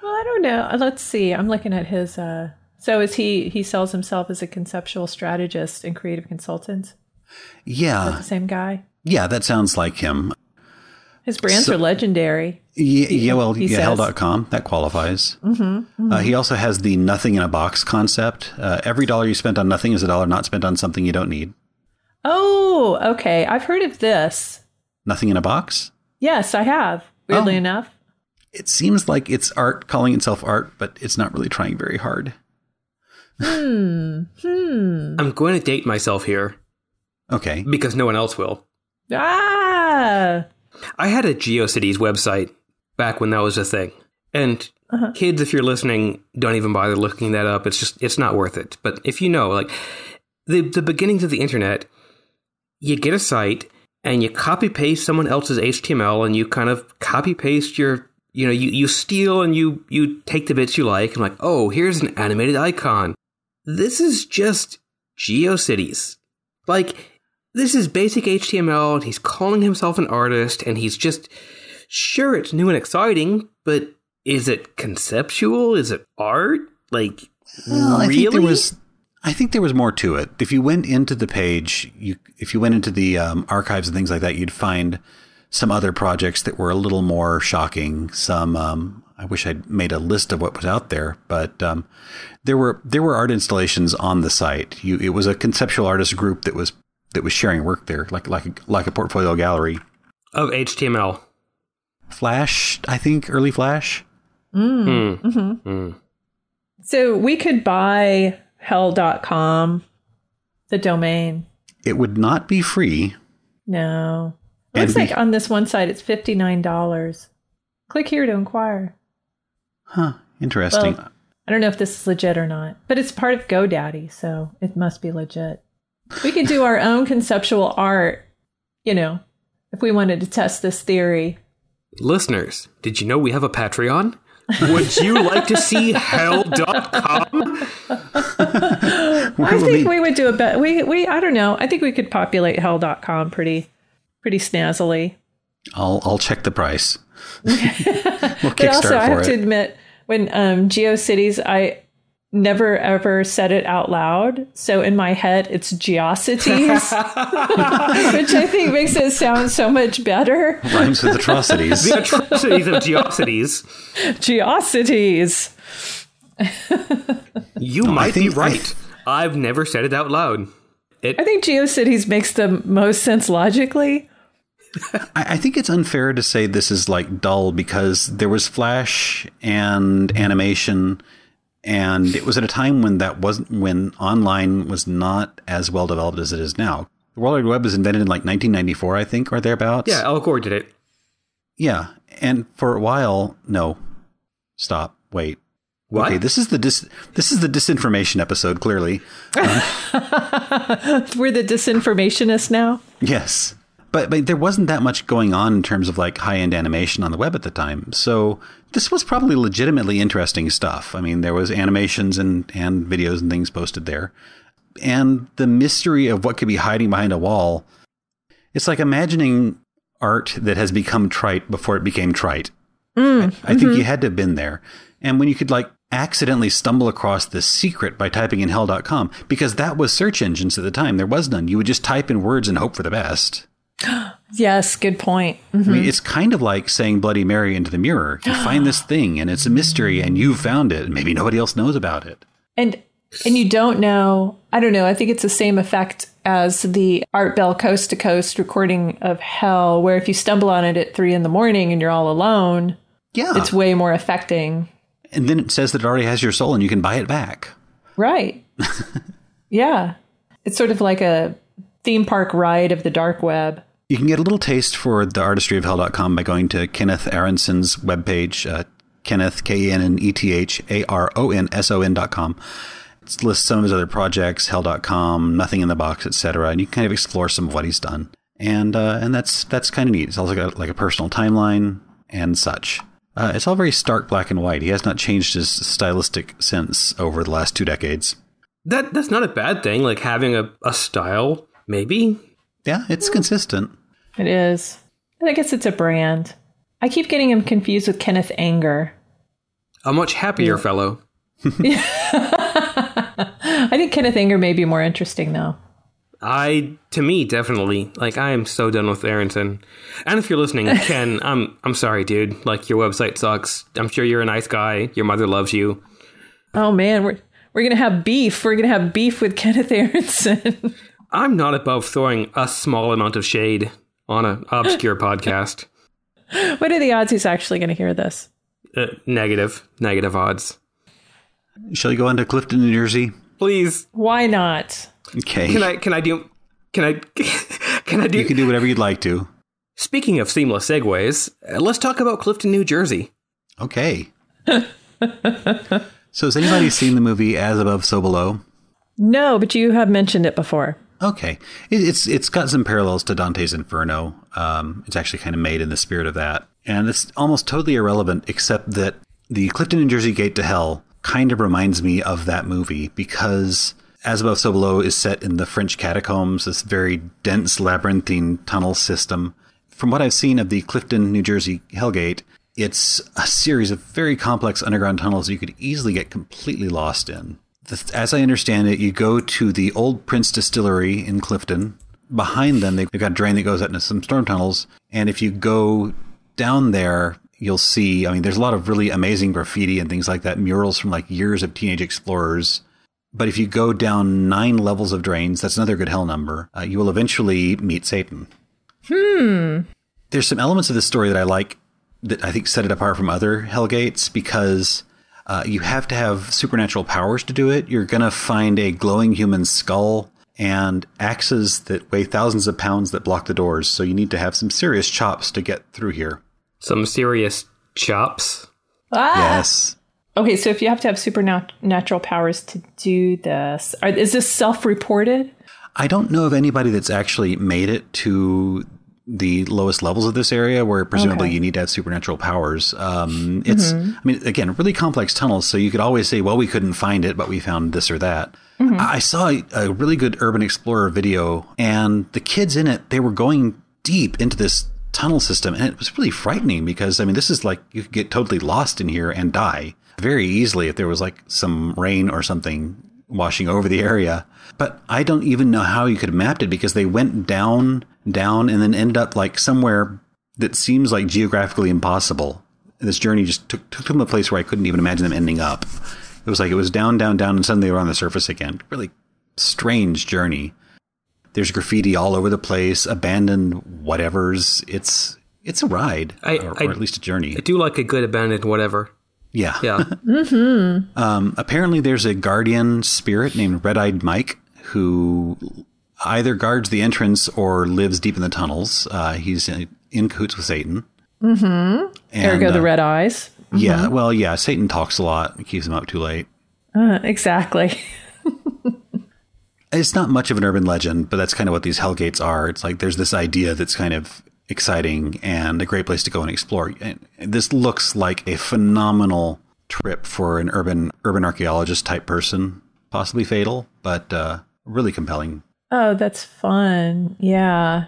Speaker 4: Well, I don't know. Uh, let's see. I'm looking at his. Uh, so is he? He sells himself as a conceptual strategist and creative consultant.
Speaker 3: Yeah,
Speaker 4: the same guy.
Speaker 3: Yeah, that sounds like him.
Speaker 4: His brands so, are legendary.
Speaker 3: Yeah, yeah well, he yeah, hell.com, that qualifies.
Speaker 4: Mm-hmm, mm-hmm.
Speaker 3: Uh, he also has the nothing in a box concept. Uh, every dollar you spent on nothing is a dollar not spent on something you don't need.
Speaker 4: Oh, okay. I've heard of this.
Speaker 3: Nothing in a box?
Speaker 4: Yes, I have. Weirdly oh. enough.
Speaker 3: It seems like it's art calling itself art, but it's not really trying very hard.
Speaker 4: Hmm. Hmm.
Speaker 2: I'm going to date myself here.
Speaker 3: Okay.
Speaker 2: Because no one else will.
Speaker 4: Ah.
Speaker 2: I had a GeoCities website back when that was a thing. And uh-huh. kids, if you're listening, don't even bother looking that up. It's just, it's not worth it. But if you know, like, the, the beginnings of the internet you get a site and you copy paste someone else's HTML and you kind of copy paste your you know you, you steal and you you take the bits you like and like oh here's an animated icon this is just geocities like this is basic html and he's calling himself an artist and he's just sure it's new and exciting but is it conceptual is it art like
Speaker 3: well, really? I think there was I think there was more to it. If you went into the page, you if you went into the um, archives and things like that, you'd find some other projects that were a little more shocking. Some um, I wish I'd made a list of what was out there, but um, there were there were art installations on the site. You, it was a conceptual artist group that was that was sharing work there, like like a, like a portfolio gallery
Speaker 2: of HTML,
Speaker 3: Flash. I think early Flash.
Speaker 4: Mm. Mm. Mm-hmm. Mm. So we could buy hell.com, the domain.
Speaker 3: It would not be free.
Speaker 4: No. It looks be- like on this one side it's $59. Click here to inquire.
Speaker 3: Huh. Interesting. Well,
Speaker 4: I don't know if this is legit or not, but it's part of GoDaddy, so it must be legit. We could do our own conceptual art, you know, if we wanted to test this theory.
Speaker 2: Listeners, did you know we have a Patreon? Would you like to see hell.com?
Speaker 4: I think we would do a bet. We, we, I don't know. I think we could populate hell.com pretty, pretty snazzily.
Speaker 3: I'll, I'll check the price. we'll
Speaker 4: but also, I have it. to admit, when um, GeoCities, I never ever said it out loud. So in my head, it's Geocities, which I think makes it sound so much better.
Speaker 3: Rhymes with atrocities.
Speaker 2: the atrocities of Geocities.
Speaker 4: Geocities.
Speaker 2: you no, might be right. I, have never said it out loud. It,
Speaker 4: I think GeoCities makes the most sense logically.
Speaker 3: I think it's unfair to say this is like dull because there was Flash and animation and it was at a time when that wasn't when online was not as well developed as it is now. The World Wide Web was invented in like 1994, I think, or thereabouts.
Speaker 2: Yeah, Al Gore did it.
Speaker 3: Yeah, and for a while, no, stop, wait.
Speaker 2: What?
Speaker 3: Okay, this is the dis- this is the disinformation episode. Clearly,
Speaker 4: We're the disinformationists now.
Speaker 3: yes, but but there wasn't that much going on in terms of like high end animation on the web at the time. So this was probably legitimately interesting stuff. I mean, there was animations and and videos and things posted there, and the mystery of what could be hiding behind a wall. It's like imagining art that has become trite before it became trite. Mm, I, I think mm-hmm. you had to have been there. And when you could like accidentally stumble across the secret by typing in hell.com, because that was search engines at the time. There was none. You would just type in words and hope for the best.
Speaker 4: Yes, good point.
Speaker 3: I mean, mm-hmm. it's kind of like saying Bloody Mary into the mirror. You find this thing and it's a mystery and you found it and maybe nobody else knows about it.
Speaker 4: And and you don't know. I don't know. I think it's the same effect as the Art Bell Coast to Coast recording of Hell, where if you stumble on it at three in the morning and you're all alone,
Speaker 3: Yeah.
Speaker 4: it's way more affecting.
Speaker 3: and then it says that it already has your soul and you can buy it back.
Speaker 4: Right. yeah. It's sort of like a theme park ride of the dark web.
Speaker 3: You can get a little taste for the artistry of hell.com by going to Kenneth Aronson's webpage, uh, Kenneth, K E N N E T H A R O N S O N dot com. It lists some of his other projects, hell.com, Nothing in the Box, etc. And you can kind of explore some of what he's done. And uh, and that's that's kind of neat. It's also got like a personal timeline and such. Uh, it's all very stark black and white. He has not changed his stylistic sense over the last two decades.
Speaker 2: That that's not a bad thing. Like having a, a style, maybe.
Speaker 3: Yeah, it's consistent.
Speaker 4: It is. I guess it's a brand. I keep getting him confused with Kenneth Anger.
Speaker 2: A much happier fellow.
Speaker 4: I think Kenneth Anger may be more interesting though.
Speaker 2: I to me definitely like I am so done with Aronson. And if you're listening, Ken, I'm I'm sorry, dude. Like your website sucks. I'm sure you're a nice guy. Your mother loves you.
Speaker 4: Oh man, we're we're gonna have beef. We're gonna have beef with Kenneth Aronson.
Speaker 2: I'm not above throwing a small amount of shade on an obscure podcast.
Speaker 4: what are the odds he's actually gonna hear this?
Speaker 2: Uh, negative, negative odds.
Speaker 3: Shall we go on to Clifton, New Jersey?
Speaker 2: Please,
Speaker 4: Why not?
Speaker 3: Okay.
Speaker 2: can I can I do can I can I do
Speaker 3: you can do whatever you'd like to.
Speaker 2: Speaking of seamless segues, uh, let's talk about Clifton, New Jersey.
Speaker 3: Okay. so has anybody seen the movie As Above, So Below?
Speaker 4: No, but you have mentioned it before.
Speaker 3: Okay, it, it's it's got some parallels to Dante's Inferno. Um, it's actually kind of made in the spirit of that, and it's almost totally irrelevant, except that the Clifton, New Jersey Gate to Hell kind of reminds me of that movie because As Above, So Below is set in the French catacombs, this very dense labyrinthine tunnel system. From what I've seen of the Clifton, New Jersey Hellgate, it's a series of very complex underground tunnels you could easily get completely lost in. As I understand it, you go to the old Prince Distillery in Clifton. Behind them, they've got a drain that goes out into some storm tunnels. And if you go down there, you'll see, I mean, there's a lot of really amazing graffiti and things like that, murals from like years of teenage explorers. But if you go down nine levels of drains, that's another good hell number, uh, you will eventually meet Satan. Hmm. There's some elements of this story that I like that I think set it apart from other Hellgates because uh, you have to have supernatural powers to do it. You're going to find a glowing human skull and axes that weigh thousands of pounds that block the doors. So you need to have some serious chops to get through here.
Speaker 2: Some serious chops.
Speaker 4: Ah!
Speaker 3: Yes.
Speaker 4: Okay, so if you have to have supernatural powers to do this, are, is this self-reported?
Speaker 3: I don't know of anybody that's actually made it to the lowest levels of this area where presumably
Speaker 4: Okay.
Speaker 3: you need to have supernatural powers. Um, it's, I mean, again, really complex tunnels. So you could always say, well, we couldn't find it, but we found this or that. I I saw a really good Urban Explorer video and the kids in it, they were going deep into this tunnel system and it was really frightening because, I mean, this is like you could get totally lost in here and die very easily if there was like some rain or something washing over the area. But I don't even know how you could have mapped it because they went down, down, and then ended up like somewhere that seems like geographically impossible. This journey just took, took them to a place where I couldn't even imagine them ending up. It was like it was down, down, down, and suddenly they were on the surface again. Really strange journey. There's graffiti all over the place, abandoned whatevers. It's it's a ride,
Speaker 2: I-
Speaker 3: or,
Speaker 2: I-
Speaker 3: or at least a journey.
Speaker 2: I do like a good abandoned whatever.
Speaker 3: Yeah,
Speaker 2: Yeah.
Speaker 3: Um, apparently, there's a guardian spirit named Red Eyed Mike who either guards the entrance or lives deep in the tunnels. Uh, he's in, in cahoots with Satan. Mm-hmm. And,
Speaker 4: Ergo, the
Speaker 3: uh,
Speaker 4: red eyes.
Speaker 3: Yeah, well, yeah, Satan talks a lot. It keeps him up too late.
Speaker 4: Uh, exactly.
Speaker 3: It's not much of an urban legend, but that's kind of what these hell gates are. It's like there's this idea that's kind of exciting and a great place to go and explore. And this looks like a phenomenal trip for an urban urban archaeologist type person, possibly fatal, but uh, really compelling.
Speaker 4: Oh, that's fun. Yeah.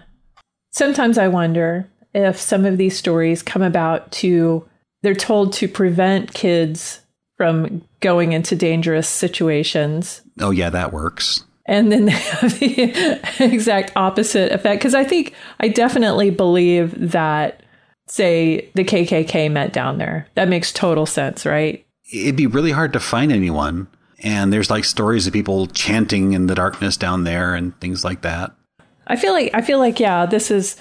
Speaker 4: Sometimes I wonder if some of these stories come about to, they're told to prevent kids from going into dangerous situations.
Speaker 3: Oh yeah, that works.
Speaker 4: And then they have the exact opposite effect. Because I think, I definitely believe that, say, the KKK met down there. That makes total sense, right?
Speaker 3: It'd be really hard to find anyone. And there's like stories of people chanting in the darkness down there and things like that.
Speaker 4: I feel like I feel like yeah, this is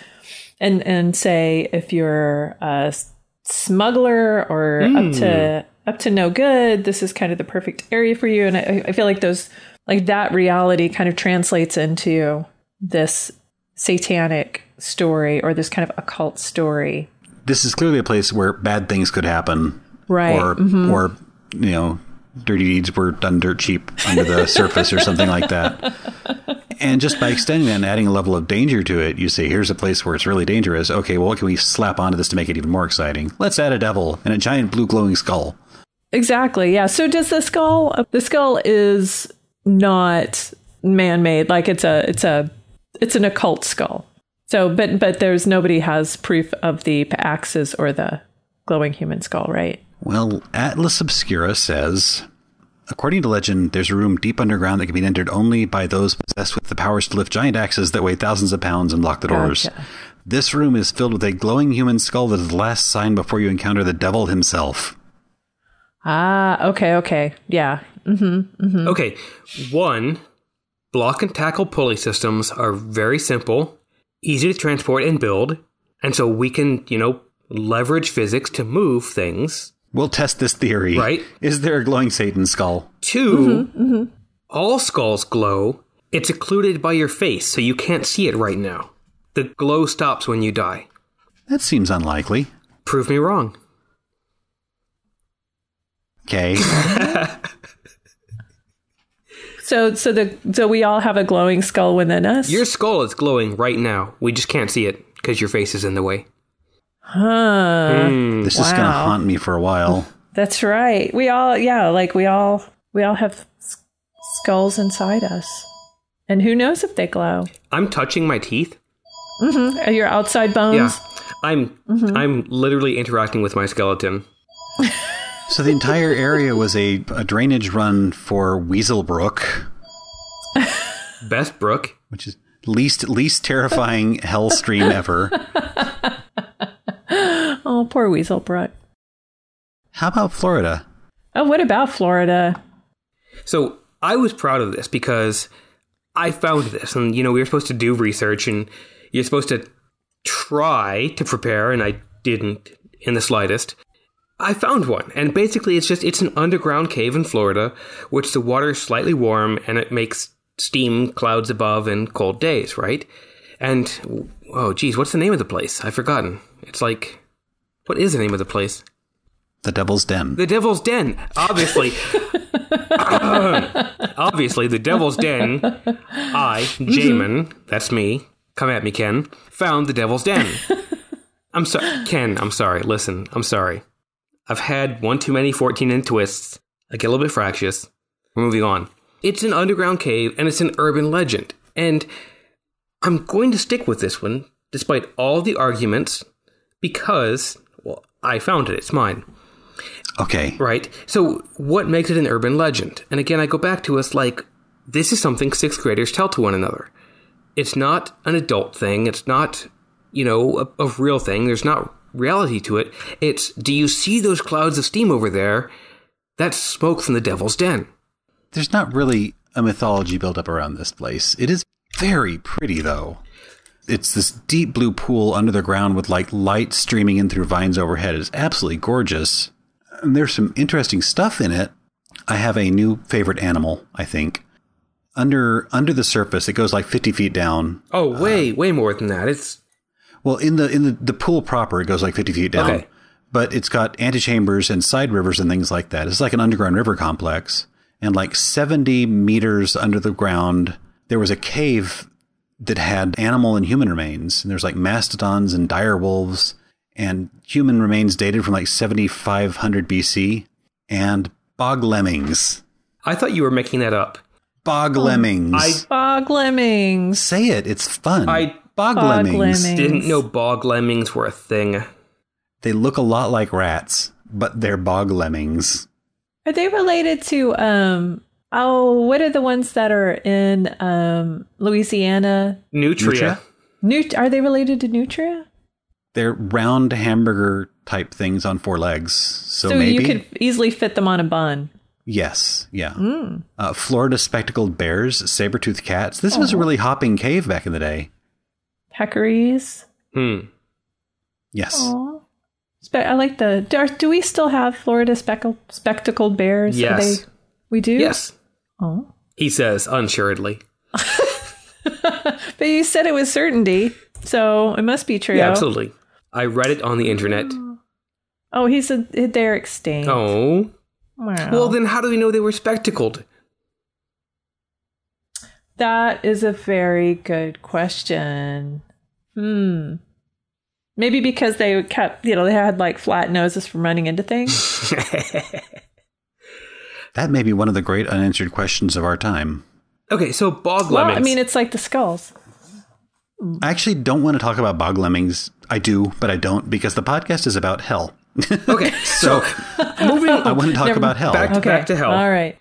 Speaker 4: and and say if you're a smuggler or up to hmm. up to no good, this is kind of the perfect area for you. And I, I feel like those like that reality kind of translates into this satanic story or this kind of occult story.
Speaker 3: This is clearly a place where bad things could happen.
Speaker 4: Right.
Speaker 3: Or mm-hmm. or you know, dirty deeds were done dirt cheap under the surface or something like that. And just by extending that and adding a level of danger to it, you say, here's a place where it's really dangerous. Okay, well, what can we slap onto this to make it even more exciting? Let's add a devil and a giant blue glowing skull.
Speaker 4: Exactly. Yeah. So does the skull the skull is not man-made like it's a it's a it's an occult skull. So but but there's nobody has proof of the axes or the glowing human skull, right?
Speaker 3: Well, Atlas Obscura says, according to legend, there's a room deep underground that can be entered only by those possessed with the powers to lift giant axes that weigh thousands of pounds and lock the doors.
Speaker 4: Gotcha.
Speaker 3: This room is filled with a glowing human skull that is the last sign before you encounter the devil himself.
Speaker 4: Ah, okay, okay. Yeah. Mm-hmm, mm-hmm.
Speaker 2: Okay, one, block and tackle pulley systems are very simple, easy to transport and build, and so we can, you know, leverage physics to move things.
Speaker 3: We'll test this theory.
Speaker 2: Right.
Speaker 3: Is there a glowing Satan skull?
Speaker 2: 2 mm-hmm, mm-hmm. all skulls glow. It's occluded by your face, so you can't see it right now. The glow stops when you die.
Speaker 3: That seems unlikely.
Speaker 2: Prove me wrong.
Speaker 3: Okay.
Speaker 4: So so the so we all have a glowing skull within us.
Speaker 2: Your skull is glowing right now. We just can't see it because your face is in the way.
Speaker 4: huh. Hmm.
Speaker 3: this is going to haunt me for a while.
Speaker 4: That's right. We all yeah, like we all we all have s- skulls inside us. And who knows if they glow?
Speaker 2: I'm touching my teeth. Mm-hmm.
Speaker 4: Are your outside bones?
Speaker 2: Yeah. I'm mm-hmm. I'm literally interacting with my skeleton.
Speaker 3: So the entire area was a, a drainage run for Weasel Brook,
Speaker 2: Best Brook.
Speaker 3: which is least least terrifying hell stream ever.
Speaker 4: Oh, poor Weasel Brook.
Speaker 3: How about Florida?
Speaker 4: Oh, what about Florida?
Speaker 2: So I was proud of this because I found this, and you know we were supposed to do research, and you're supposed to try to prepare, and I didn't in the slightest. I found one, and basically it's just it's an underground cave in Florida, which the water is slightly warm, and it makes steam clouds above and cold days, right? And oh, geez, what's the name of the place? I've forgotten. It's like, what is the name of the place?
Speaker 3: The Devil's Den.
Speaker 2: The Devil's Den, obviously. obviously, the Devil's Den. I, mm-hmm. Jamin, that's me. Come at me, Ken. Found the Devil's Den. I'm sorry, Ken. I'm sorry. Listen, I'm sorry. I've had one too many 14 and twists. I get a little bit fractious. We're moving on. It's an underground cave and it's an urban legend. And I'm going to stick with this one, despite all the arguments, because, well, I found it. It's mine.
Speaker 3: Okay.
Speaker 2: Right. So, what makes it an urban legend? And again, I go back to us like this is something sixth graders tell to one another. It's not an adult thing. It's not, you know, a, a real thing. There's not reality to it. It's do you see those clouds of steam over there? That's smoke from the devil's den.
Speaker 3: There's not really a mythology built up around this place. It is very pretty, though. It's this deep blue pool under the ground with like light streaming in through vines overhead. It's absolutely gorgeous. And there's some interesting stuff in it. I have a new favorite animal, I think. Under under the surface, it goes like 50 feet down.
Speaker 2: Oh, way, um, way more than that. It's
Speaker 3: Well, in the in the, the pool proper, it goes like 50 feet down.
Speaker 2: Okay.
Speaker 3: but it's got antechambers and side rivers and things like that. It's like an underground river complex. And like 70 meters under the ground, there was a cave that had animal and human remains. And there's like mastodons and dire wolves and human remains dated from like 7500 BC and bog lemmings.
Speaker 2: I thought you were making that up.
Speaker 3: Bog oh, lemmings.
Speaker 2: I
Speaker 4: Bog lemmings.
Speaker 3: Say it. It's fun.
Speaker 2: I-
Speaker 3: bog,
Speaker 4: Bog
Speaker 3: lemmings.
Speaker 4: lemmings.
Speaker 2: didn't know bog lemmings were a thing.
Speaker 3: They look a lot like rats, but they're bog lemmings.
Speaker 4: Are they related to um oh what are the ones that are in um Louisiana?
Speaker 2: Nutria.
Speaker 3: Nutria?
Speaker 4: Nut are they related to Nutria?
Speaker 3: They're round hamburger type things on four legs. So,
Speaker 4: So,
Speaker 3: maybe
Speaker 4: you could easily fit them on a bun.
Speaker 3: yes, yeah.
Speaker 4: Mm.
Speaker 3: Uh, Florida spectacled bears, saber-toothed cats. This was a really hopping cave back in the day.
Speaker 4: Peccaries.
Speaker 2: Hmm.
Speaker 3: Yes.
Speaker 4: Aw. Spe- I like the. Do, are- do we still have Florida speckle, spectacled bears?
Speaker 2: Yes.
Speaker 4: they- we do.
Speaker 2: Yes,
Speaker 4: Oh.
Speaker 2: he says unassuredly.
Speaker 4: But you said it was certainty, so it must be true.
Speaker 2: Yeah, absolutely. I read it on the internet.
Speaker 4: Oh, he said they're extinct.
Speaker 2: Oh.
Speaker 4: Wow.
Speaker 2: Well, then how do we know they were spectacled?
Speaker 4: That is a very good question. Hmm. Maybe because they kept, you know, they had like flat noses from running into things.
Speaker 3: That may be one of the great unanswered questions of our time.
Speaker 2: okay, so bog
Speaker 4: well,
Speaker 2: lemmings.
Speaker 4: I mean, it's like the skulls.
Speaker 3: I actually don't want to talk about bog lemmings. I do, but I don't because the podcast is about hell.
Speaker 2: okay, so moving
Speaker 3: I want to talk
Speaker 4: Never-
Speaker 3: about hell.
Speaker 2: back,
Speaker 4: Okay.
Speaker 2: back to hell.
Speaker 4: All right.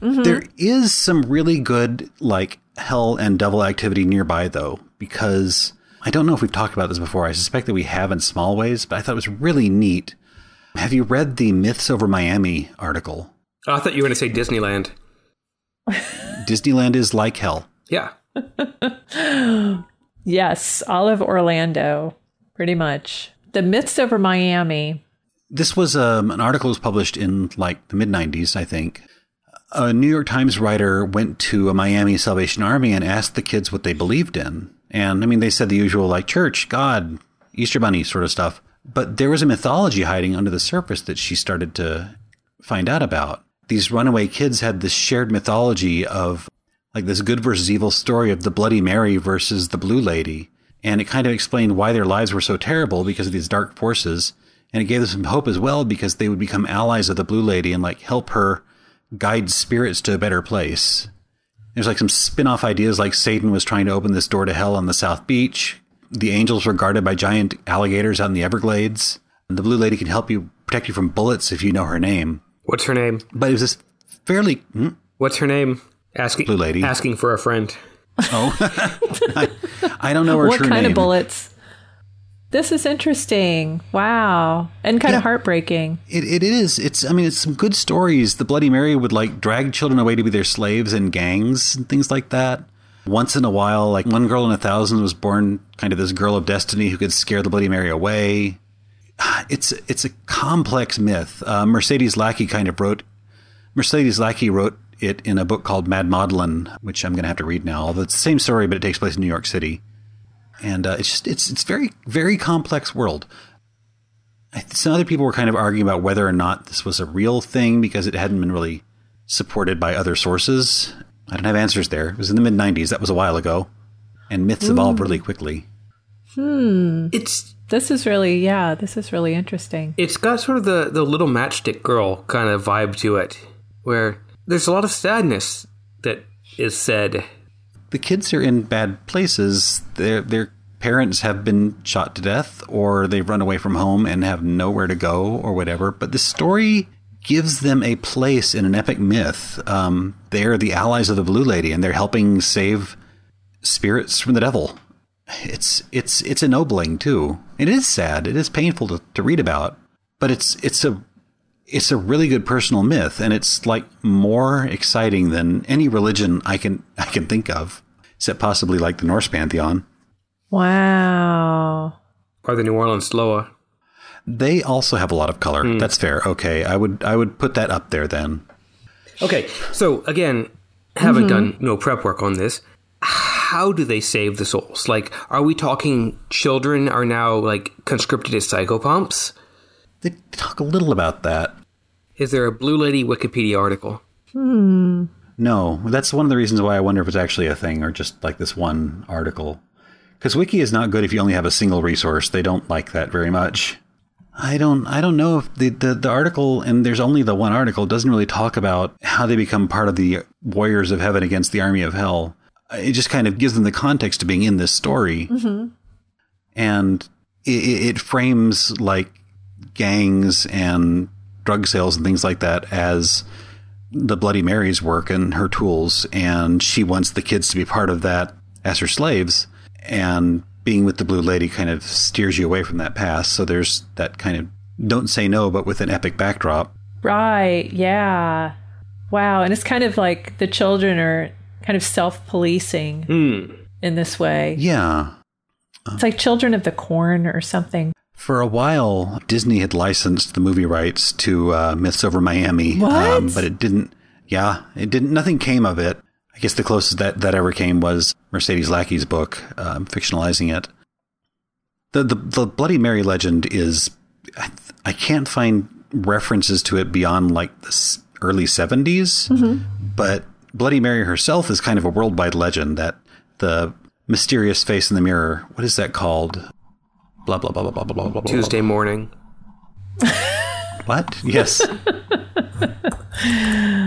Speaker 3: There is some really good like hell and devil activity nearby though, because I don't know if we've talked about this before. I suspect that we have in small ways, but I thought it was really neat. Have you read the Myths Over Miami article?
Speaker 2: I thought you were going to say Disneyland.
Speaker 3: Disneyland is like hell.
Speaker 2: Yeah.
Speaker 4: Yes, all of Orlando, pretty much. The myths over Miami.
Speaker 3: This was um, an article was published in like the mid 90s, I think. A New York Times writer went to a Miami Salvation Army and asked the kids what they believed in. And I mean, they said the usual like church, God, Easter Bunny sort of stuff. But there was a mythology hiding under the surface that she started to find out about. These runaway kids had this shared mythology of like this good versus evil story of the Bloody Mary versus the Blue Lady. And it kind of explained why their lives were so terrible because of these dark forces. And it gave them some hope as well because they would become allies of the Blue Lady and like help her guide spirits to a better place. There's like some spin off ideas like Satan was trying to open this door to hell on the South Beach. The angels were guarded by giant alligators out in the Everglades. And the Blue Lady can help you protect you from bullets if you know her name.
Speaker 2: What's her name?
Speaker 3: But it was this fairly. hmm?
Speaker 2: What's her name? Asking
Speaker 3: Blue lady.
Speaker 2: Asking for a friend.
Speaker 3: Oh, I, I don't know her
Speaker 4: what
Speaker 3: true
Speaker 4: kind of bullets? This is interesting. Wow. And kind
Speaker 3: Yeah.
Speaker 4: of heartbreaking.
Speaker 3: It, it is. It's. I mean, it's some good stories. The Bloody Mary would like drag children away to be their slaves in gangs and things like that. Once in a while, like one girl in a thousand was born kind of this girl of destiny who could scare the Bloody Mary away. It's it's a complex myth. Uh, Mercedes Lackey kind of wrote. Mercedes Lackey wrote it in a book called Mad Maudlin, which I'm going to have to read now. Although it's the same story, but it takes place in New York City, and uh, it's just it's it's very very complex world. Some other people were kind of arguing about whether or not this was a real thing because it hadn't been really supported by other sources. I don't have answers there. It was in the mid 90s. That was a while ago. And myths evolve really quickly. Hmm.
Speaker 2: It's
Speaker 4: This is really, yeah, this is really interesting.
Speaker 2: it's got sort of the, the little matchstick girl kind of vibe to it, where there's a lot of sadness that is said.
Speaker 3: The kids are in bad places. Their, their parents have been shot to death or they've run away from home and have nowhere to go or whatever. But the story gives them a place in an epic myth. Um, they're the allies of the Blue Lady and they're helping save spirits from the devil. It's it's it's ennobling too. It is sad. It is painful to, to read about, but it's it's a it's a really good personal myth, and it's like more exciting than any religion I can I can think of, except possibly like the Norse pantheon.
Speaker 4: Wow.
Speaker 2: Or the New Orleans Loa.
Speaker 3: They also have a lot of color. Hmm. That's fair. Okay, I would I would put that up there then.
Speaker 2: Okay, so again, haven't mm-hmm. done no prep work on this. How do they save the souls? Like, are we talking children are now like conscripted as psychopomps?
Speaker 3: they talk a little about that.
Speaker 2: Is there a Blue Lady Wikipedia article? Hmm.
Speaker 3: No, that's one of the reasons why I wonder if it's actually a thing or just like this one article. Because Wiki is not good if you only have a single resource. They don't like that very much. I don't. I don't know if the, the the article and there's only the one article doesn't really talk about how they become part of the warriors of heaven against the army of hell. It just kind of gives them the context to being in this story, mm-hmm. and it, it frames like gangs and drug sales and things like that as the Bloody Mary's work and her tools, and she wants the kids to be part of that as her slaves. And being with the Blue Lady kind of steers you away from that path. So there's that kind of don't say no, but with an epic backdrop.
Speaker 4: Right. Yeah. Wow. And it's kind of like the children are kind of self policing
Speaker 2: Hmm.
Speaker 4: in this way.
Speaker 3: Yeah.
Speaker 4: It's like Children of the Corn or something.
Speaker 3: For a while, Disney had licensed the movie rights to uh, Myths Over Miami, um, but it didn't. Yeah, it didn't. Nothing came of it. I guess the closest that that ever came was Mercedes Lackey's book, um, fictionalizing it. The, the the Bloody Mary legend is, I, I can't find references to it beyond like the early 70s, but Bloody Mary herself is kind of a worldwide legend. That the mysterious face in the mirror. What is that called? Blah blah blah blah blah blah blah. blah, blah.
Speaker 2: Tuesday morning.
Speaker 3: What? Yes.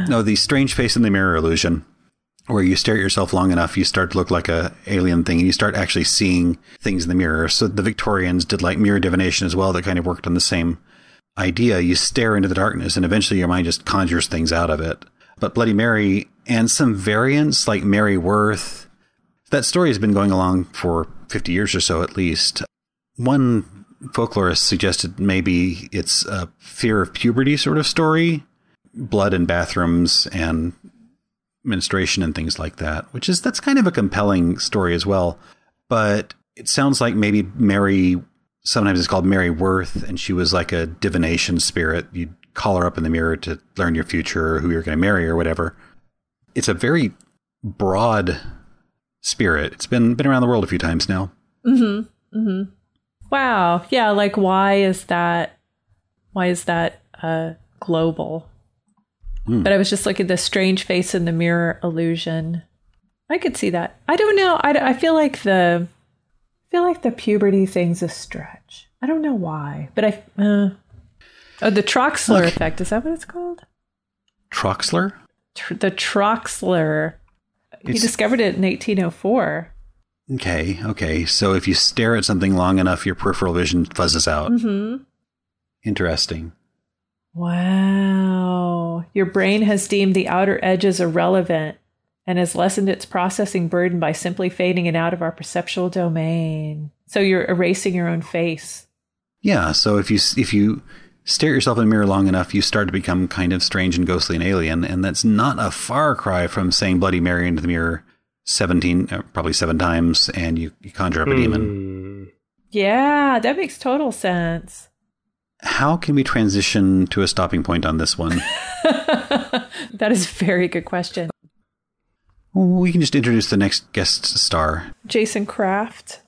Speaker 3: no, the strange face in the mirror illusion, where you stare at yourself long enough, you start to look like a alien thing, and you start actually seeing things in the mirror. So the Victorians did like mirror divination as well, that kind of worked on the same idea. You stare into the darkness, and eventually your mind just conjures things out of it. But Bloody Mary and some variants like Mary Worth, that story has been going along for 50 years or so at least. One folklorist suggested maybe it's a fear of puberty sort of story, blood in bathrooms and menstruation and things like that, which is that's kind of a compelling story as well. But it sounds like maybe Mary sometimes it's called Mary Worth, and she was like a divination spirit. You'd call her up in the mirror to learn your future or who you're going to marry or whatever. It's a very broad spirit. It's been been around the world a few times now. Mm-hmm. Mm-hmm.
Speaker 4: Wow. Yeah. Like, why is that? Why is that uh, global? But I was just looking at the strange face in the mirror illusion. I could see that. I don't know. I, I feel like the I feel like the puberty thing's a stretch. I don't know why, but I. Uh, oh, the Troxler
Speaker 3: Okay.
Speaker 4: effect is that what it's called?
Speaker 3: Troxler?
Speaker 4: Tr- the Troxler. He discovered it in 1804.
Speaker 3: Okay, okay. So if you stare at something long enough, your peripheral vision fuzzes out.
Speaker 4: Mm-hmm.
Speaker 3: Interesting.
Speaker 4: Wow. Your brain has deemed the outer edges irrelevant and has lessened its processing burden by simply fading it out of our perceptual domain. So you're erasing your own face.
Speaker 3: Yeah. So if you if you stare at yourself in a mirror long enough, you start to become kind of strange and ghostly and alien, and that's not a far cry from saying Bloody Mary into the mirror seventeen, uh, probably seven times, and you, you conjure up a demon.
Speaker 2: Hmm.
Speaker 4: Yeah, that makes total sense.
Speaker 3: How can we transition to a stopping point on this one?
Speaker 4: that is a very good question.
Speaker 3: we can just introduce the next guest star.
Speaker 4: Jason Kraft.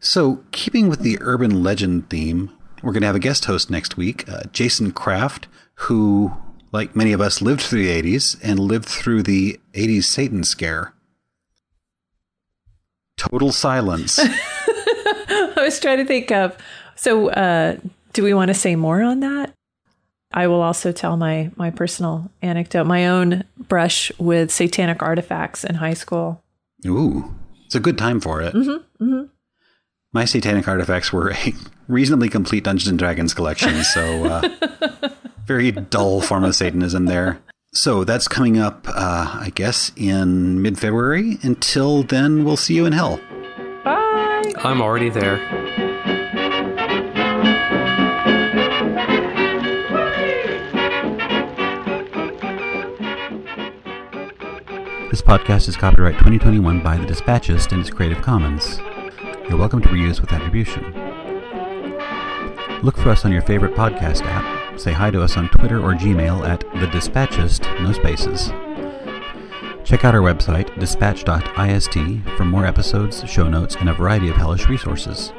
Speaker 3: So, keeping with the urban legend theme, we're going to have a guest host next week, uh, Jason Kraft, who, like many of us, lived through the 80s and lived through the 80s Satan scare. Total silence.
Speaker 4: I was trying to think of. So, uh, do we want to say more on that? I will also tell my my personal anecdote, my own brush with satanic artifacts in high school.
Speaker 3: Ooh, it's a good time for it. My satanic artifacts were a reasonably complete Dungeons and Dragons collection, so uh, very dull form of Satanism there. So that's coming up, uh, I guess, in mid February. Until then, we'll see you in hell.
Speaker 4: Bye.
Speaker 2: I'm already there.
Speaker 3: This podcast is copyright 2021 by The Dispatchist and is Creative Commons. You're welcome to reuse with attribution. Look for us on your favorite podcast app. Say hi to us on Twitter or Gmail at The Dispatchist, no spaces. Check out our website, dispatch.ist, for more episodes, show notes, and a variety of hellish resources.